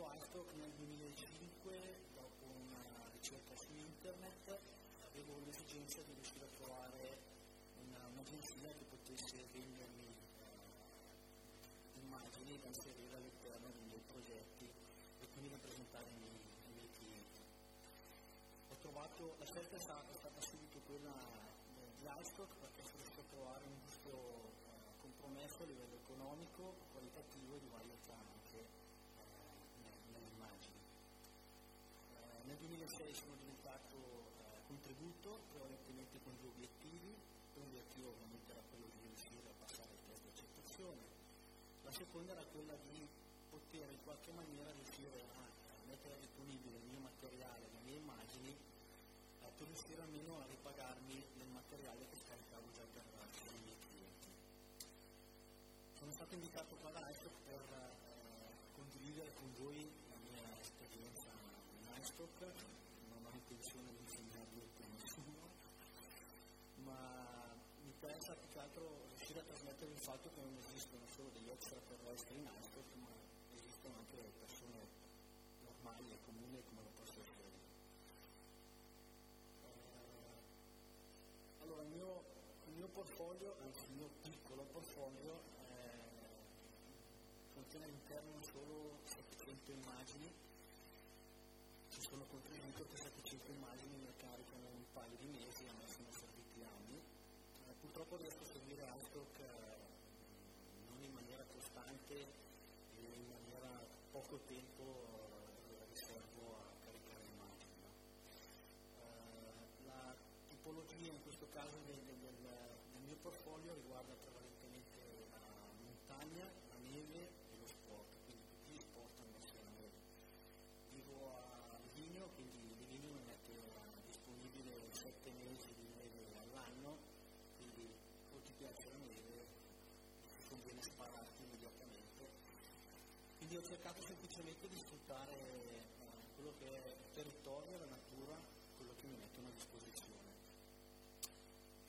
Ho conosciuto iStock nel 2005 dopo una ricerca su internet, avevo l'esigenza di riuscire a trovare una, un'agenzia che potesse vendermi eh, immagini da inserire all'interno dei miei progetti e quindi rappresentare i miei trovato, la scelta è stata, è stata subito quella di iStock perché si riesce a trovare un giusto eh, compromesso a livello economico, qualitativo e di varietà anche nel 2006 sono diventato eh, contributo, prevalentemente con due obiettivi. L'obiettivo ovviamente era quello di riuscire a passare il test di accettazione, la seconda era quella di poter in qualche maniera riuscire a mettere disponibile il mio materiale, le mie immagini per riuscire almeno a ripagarmi del materiale che scaricavo già per, per i miei clienti. Sono stato invitato da iStock per eh, condividere con voi in iStock, non ho intenzione di insegnarvi a nessuno, ma mi interessa più che altro riuscire a trasmettere il fatto che non esistono solo degli extraterrestri in iStock, ma esistono anche persone normali e comuni come lo posso essere Allora, il mio, il mio portfolio, anzi il mio piccolo portfolio, eh, contiene all'interno solo 700 immagini. Sono contribuito che 700 immagini mi caricano un paio di mesi, a me serviti anni. Eh, purtroppo riesco a seguire Outlook eh, non in maniera costante e in maniera poco tempo eh, riservo a tipologia in questo caso del, del, del, mio portfolio riguarda ti conviene spararti immediatamente. Quindi ho cercato semplicemente di sfruttare eh, quello che è il territorio, la natura, quello che mi mettono a disposizione.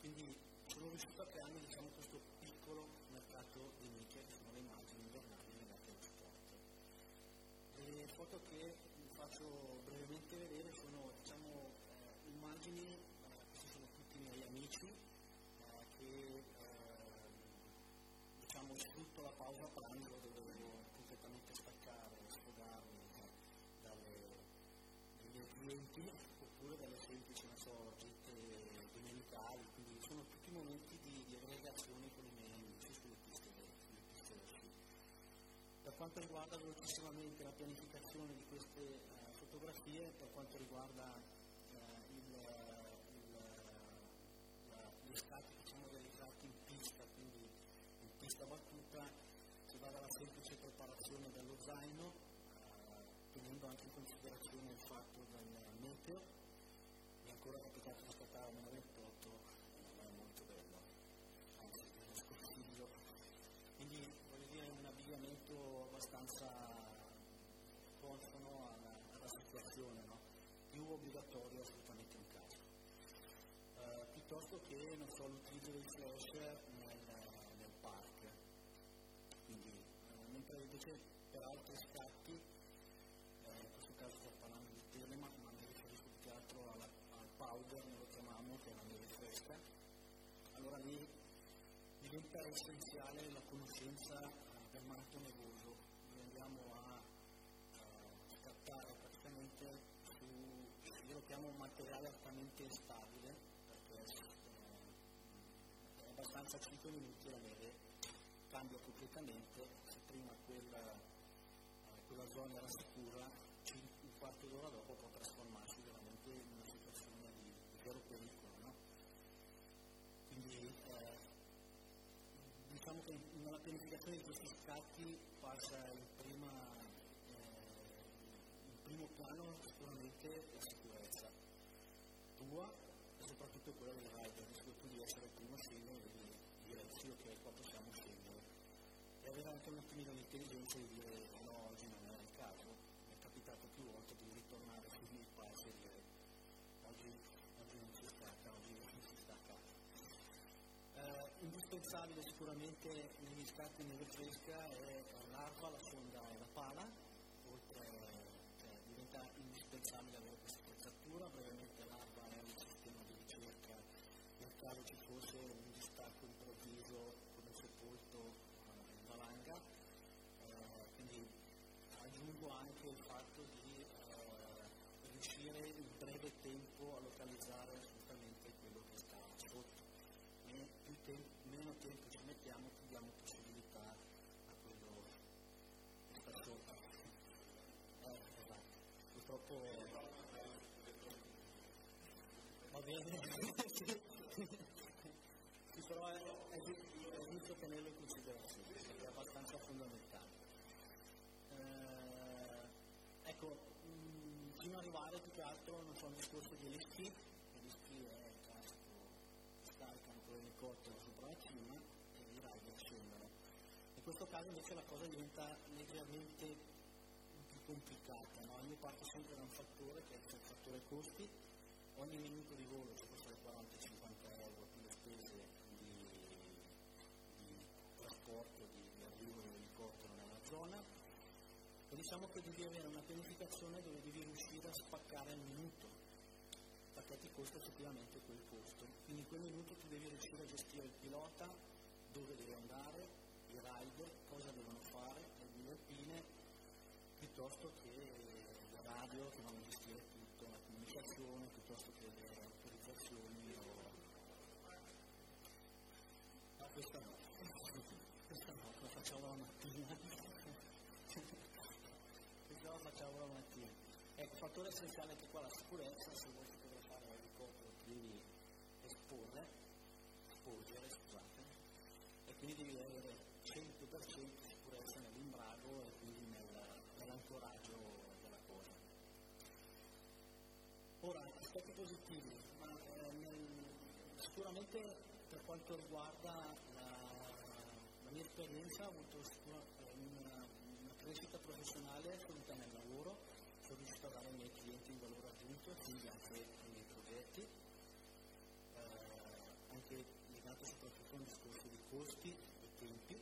Quindi sono riuscito a creare diciamo, questo piccolo mercato di nicchia che sono le immagini invernali legate allo sport. Le foto che vi faccio brevemente vedere sono diciamo, eh, immagini, eh, questi sono tutti i miei amici, la pausa pranzo dove devo completamente staccare, sfogarmi dalle, clienti oppure dalle semplici, non so, gite domenicali, sono tutti momenti di, di aggregazione con i miei amici sulle piste, sulle piste da. Per quanto riguarda velocissimamente la pianificazione di queste uh, fotografie, per quanto riguarda uh, il, il, la, gli stati diciamo, realizzati in pista, quindi in pista battuta, si va dalla semplice preparazione dello zaino, uh, tenendo anche in considerazione il fatto del meteo, ancora capitato di scattare meno 28 non è molto bello, anzi è uno sconsiglio. Quindi voglio dire un abbigliamento abbastanza consono alla, alla situazione, no? più obbligatorio assolutamente in casa. Uh, piuttosto che non so, l'utilizzo dei flash altri scatti, eh, in questo caso sto parlando di Telemark, ma mi riferisco più che altro alla, al powder, lo chiamiamo, che è una neve fresca, allora lì diventa essenziale la conoscenza uh, del manto nevoso. Noi andiamo a scattare praticamente su, io lo chiamo un materiale altamente stabile, perché eh, è abbastanza 5 minuti la neve cambia completamente, se prima quella, eh, quella zona era sicura, un quarto d'ora dopo può trasformarsi veramente in una situazione di, di vero pericolo. No? Quindi eh, diciamo che nella pianificazione di questi scatti passa in prima, eh, in primo piano sicuramente la sicurezza tua e soprattutto quella del rider, tu di essere il primo scendere e di dire sì ok qua possiamo scendere e avere anche un attimino l'intelligenza di dire no oggi non volte di ritornare sui miei passi e dire oggi, oggi non si stacca, oggi non si stacca. Eh, indispensabile sicuramente negli scatti neve fresca è l'arpa, la sonda e la pala, oltre cioè, diventa indispensabile avere Purtroppo va bene, sì, però è, è, è giusto tenerlo in considerazione, perché è abbastanza fondamentale. Eh, ecco, mh, fino ad arrivare più che altro non so un discorso di LSP, l'SP è il classico scaricano con l'elicottero sopra la cima e i rider scendono. In questo caso invece la cosa diventa leggermente più complicata, no? io parto sempre da un fattore che è il fattore costi, ogni minuto di volo ci costa 40-50 euro più le spese di, di trasporto, di, di arrivo dell'elicottero nella zona e diciamo che devi avere una pianificazione dove devi riuscire a spaccare il minuto perché ti costa effettivamente quel costo. Quindi in quel minuto tu devi riuscire a gestire il pilota, dove deve andare, i rider, cosa devono fare, piuttosto che la radio che vanno a gestire tutto, la comunicazione, piuttosto che le autorizzazioni o... No, questa no, questa no, la facciamo la mattina. questa la facciamo la mattina. Ecco, fattore essenziale anche qua la sicurezza, se vuoi fotografare l'elicottero devi esporre, aspetti positivi, ma eh, nel, sicuramente per quanto riguarda la, la mia esperienza ho avuto eh, una, una crescita professionale assoluta nel lavoro, sono riuscito a dare ai miei clienti un valore aggiunto, quindi anche ai miei progetti, eh, anche legato soprattutto a un discorso di costi e tempi.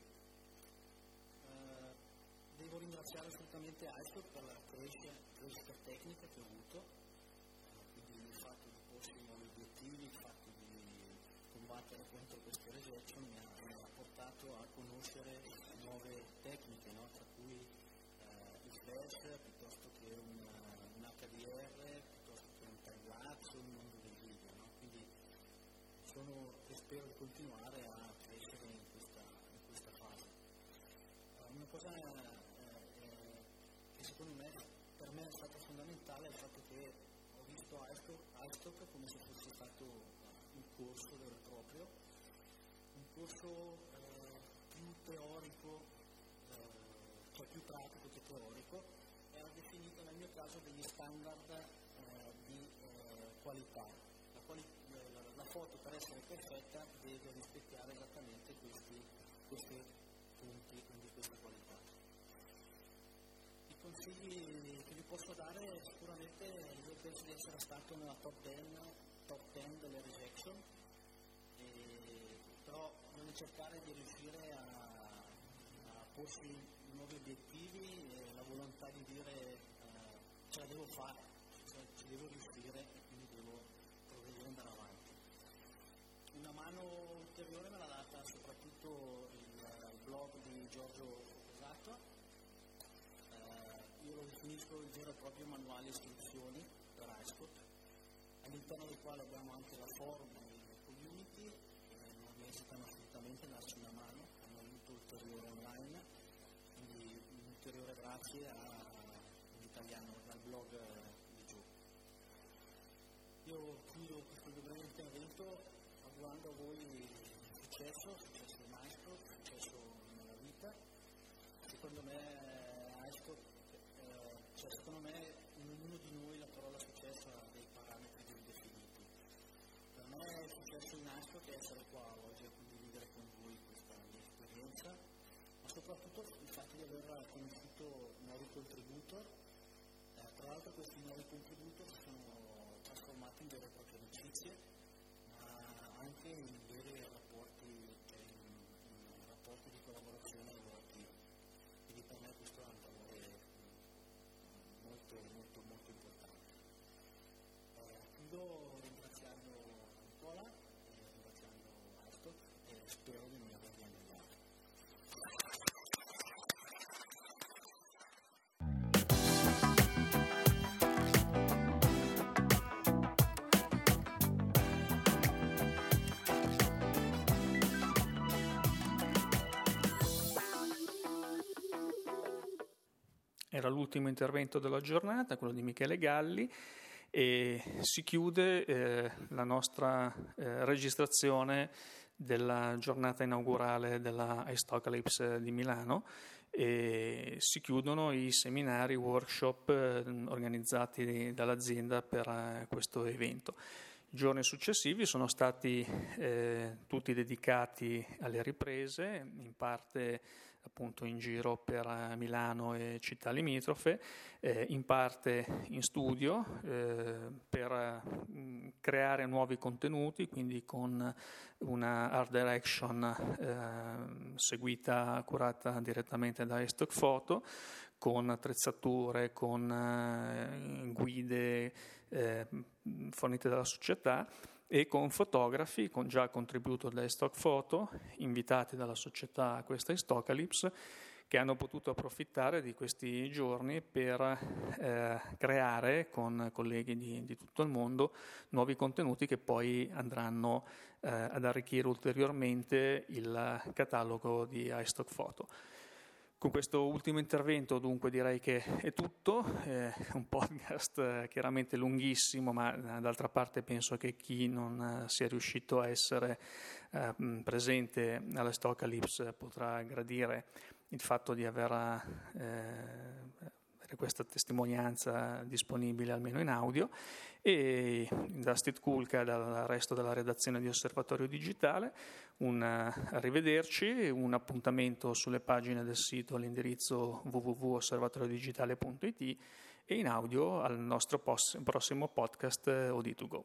Eh, devo ringraziare assolutamente Alstom per la crescita, crescita tecnica che ho avuto, porsi nuovi obiettivi, il fatto di combattere contro queste rejection mi ha, portato a conoscere nuove tecniche, no? tra cui eh, il flash piuttosto che un, un HDR, piuttosto che un timelapse, un mondo del video. No? Quindi sono e spero di continuare a crescere in questa, in questa fase. Uh, una cosa eh, che secondo me per me è stata fondamentale è il fatto che visto iStock come se fosse stato un corso vero e proprio, un corso eh, più teorico, eh, cioè più pratico che teorico, era definito nel mio caso degli standard eh, di qualità quali, la, la, foto per essere perfetta deve rispecchiare esattamente questi, questi punti, quindi questa qualità. I consigli che vi posso dare sicuramente penso di essere stato nella top 10, top 10 delle rejection, però bisogna cercare di riuscire a, a porsi nuovi obiettivi e la volontà di dire eh, ce la devo fare, cioè, ci devo riuscire e quindi devo progredire e andare avanti. Una mano ulteriore me l'ha data soprattutto il, il blog di Giorgio Esatto, eh, io lo definisco il vero e proprio manuale istruzioni per iSpot, all'interno del quale abbiamo anche la forum e la community, che non esitano assolutamente a darci una mano, hanno aiuto ulteriore online, quindi un'ulteriore grazie all'italiano, al blog di Giù. Io chiudo questo breve intervento augurando a voi successo, soprattutto il fatto di aver conosciuto nuovi contributor. Eh, tra l'altro questi nuovi contributor sono trasformati in vere e proprie amicizie, ma anche in veri rapporti, cioè in, in rapporti di collaborazione lavorativa. Quindi per me questo ha un valore molto, molto, molto importante. Eh, L'ultimo intervento della giornata, quello di Michele Galli, e si chiude eh, la nostra eh, registrazione della giornata inaugurale della Istocalypse di Milano e si chiudono i seminari, workshop eh, organizzati dall'azienda per eh, questo evento. I giorni successivi sono stati eh, tutti dedicati alle riprese, in parte appunto in giro per Milano e città limitrofe, eh, in parte in studio eh, per mh, creare nuovi contenuti, quindi con una art direction eh, seguita, curata direttamente da Stock Photo, con attrezzature, con eh, guide eh, fornite dalla società e con fotografi con già contributo da Stock Photo, invitati dalla società questa Stocalypse, che hanno potuto approfittare di questi giorni per eh, creare con colleghi di, di, tutto il mondo nuovi contenuti che poi andranno eh, ad arricchire ulteriormente il catalogo di iStock Photo. Con questo ultimo intervento dunque direi che è tutto, è un podcast chiaramente lunghissimo, ma d'altra parte penso che chi non sia riuscito a essere eh, presente alla Stocalypse potrà gradire il fatto di aver eh, questa testimonianza disponibile almeno in audio e da Steve Kulka e dal resto della redazione di Osservatorio Digitale un arrivederci, un appuntamento sulle pagine del sito all'indirizzo www.osservatoriodigitale.it e in audio al nostro prossimo podcast OD2Go.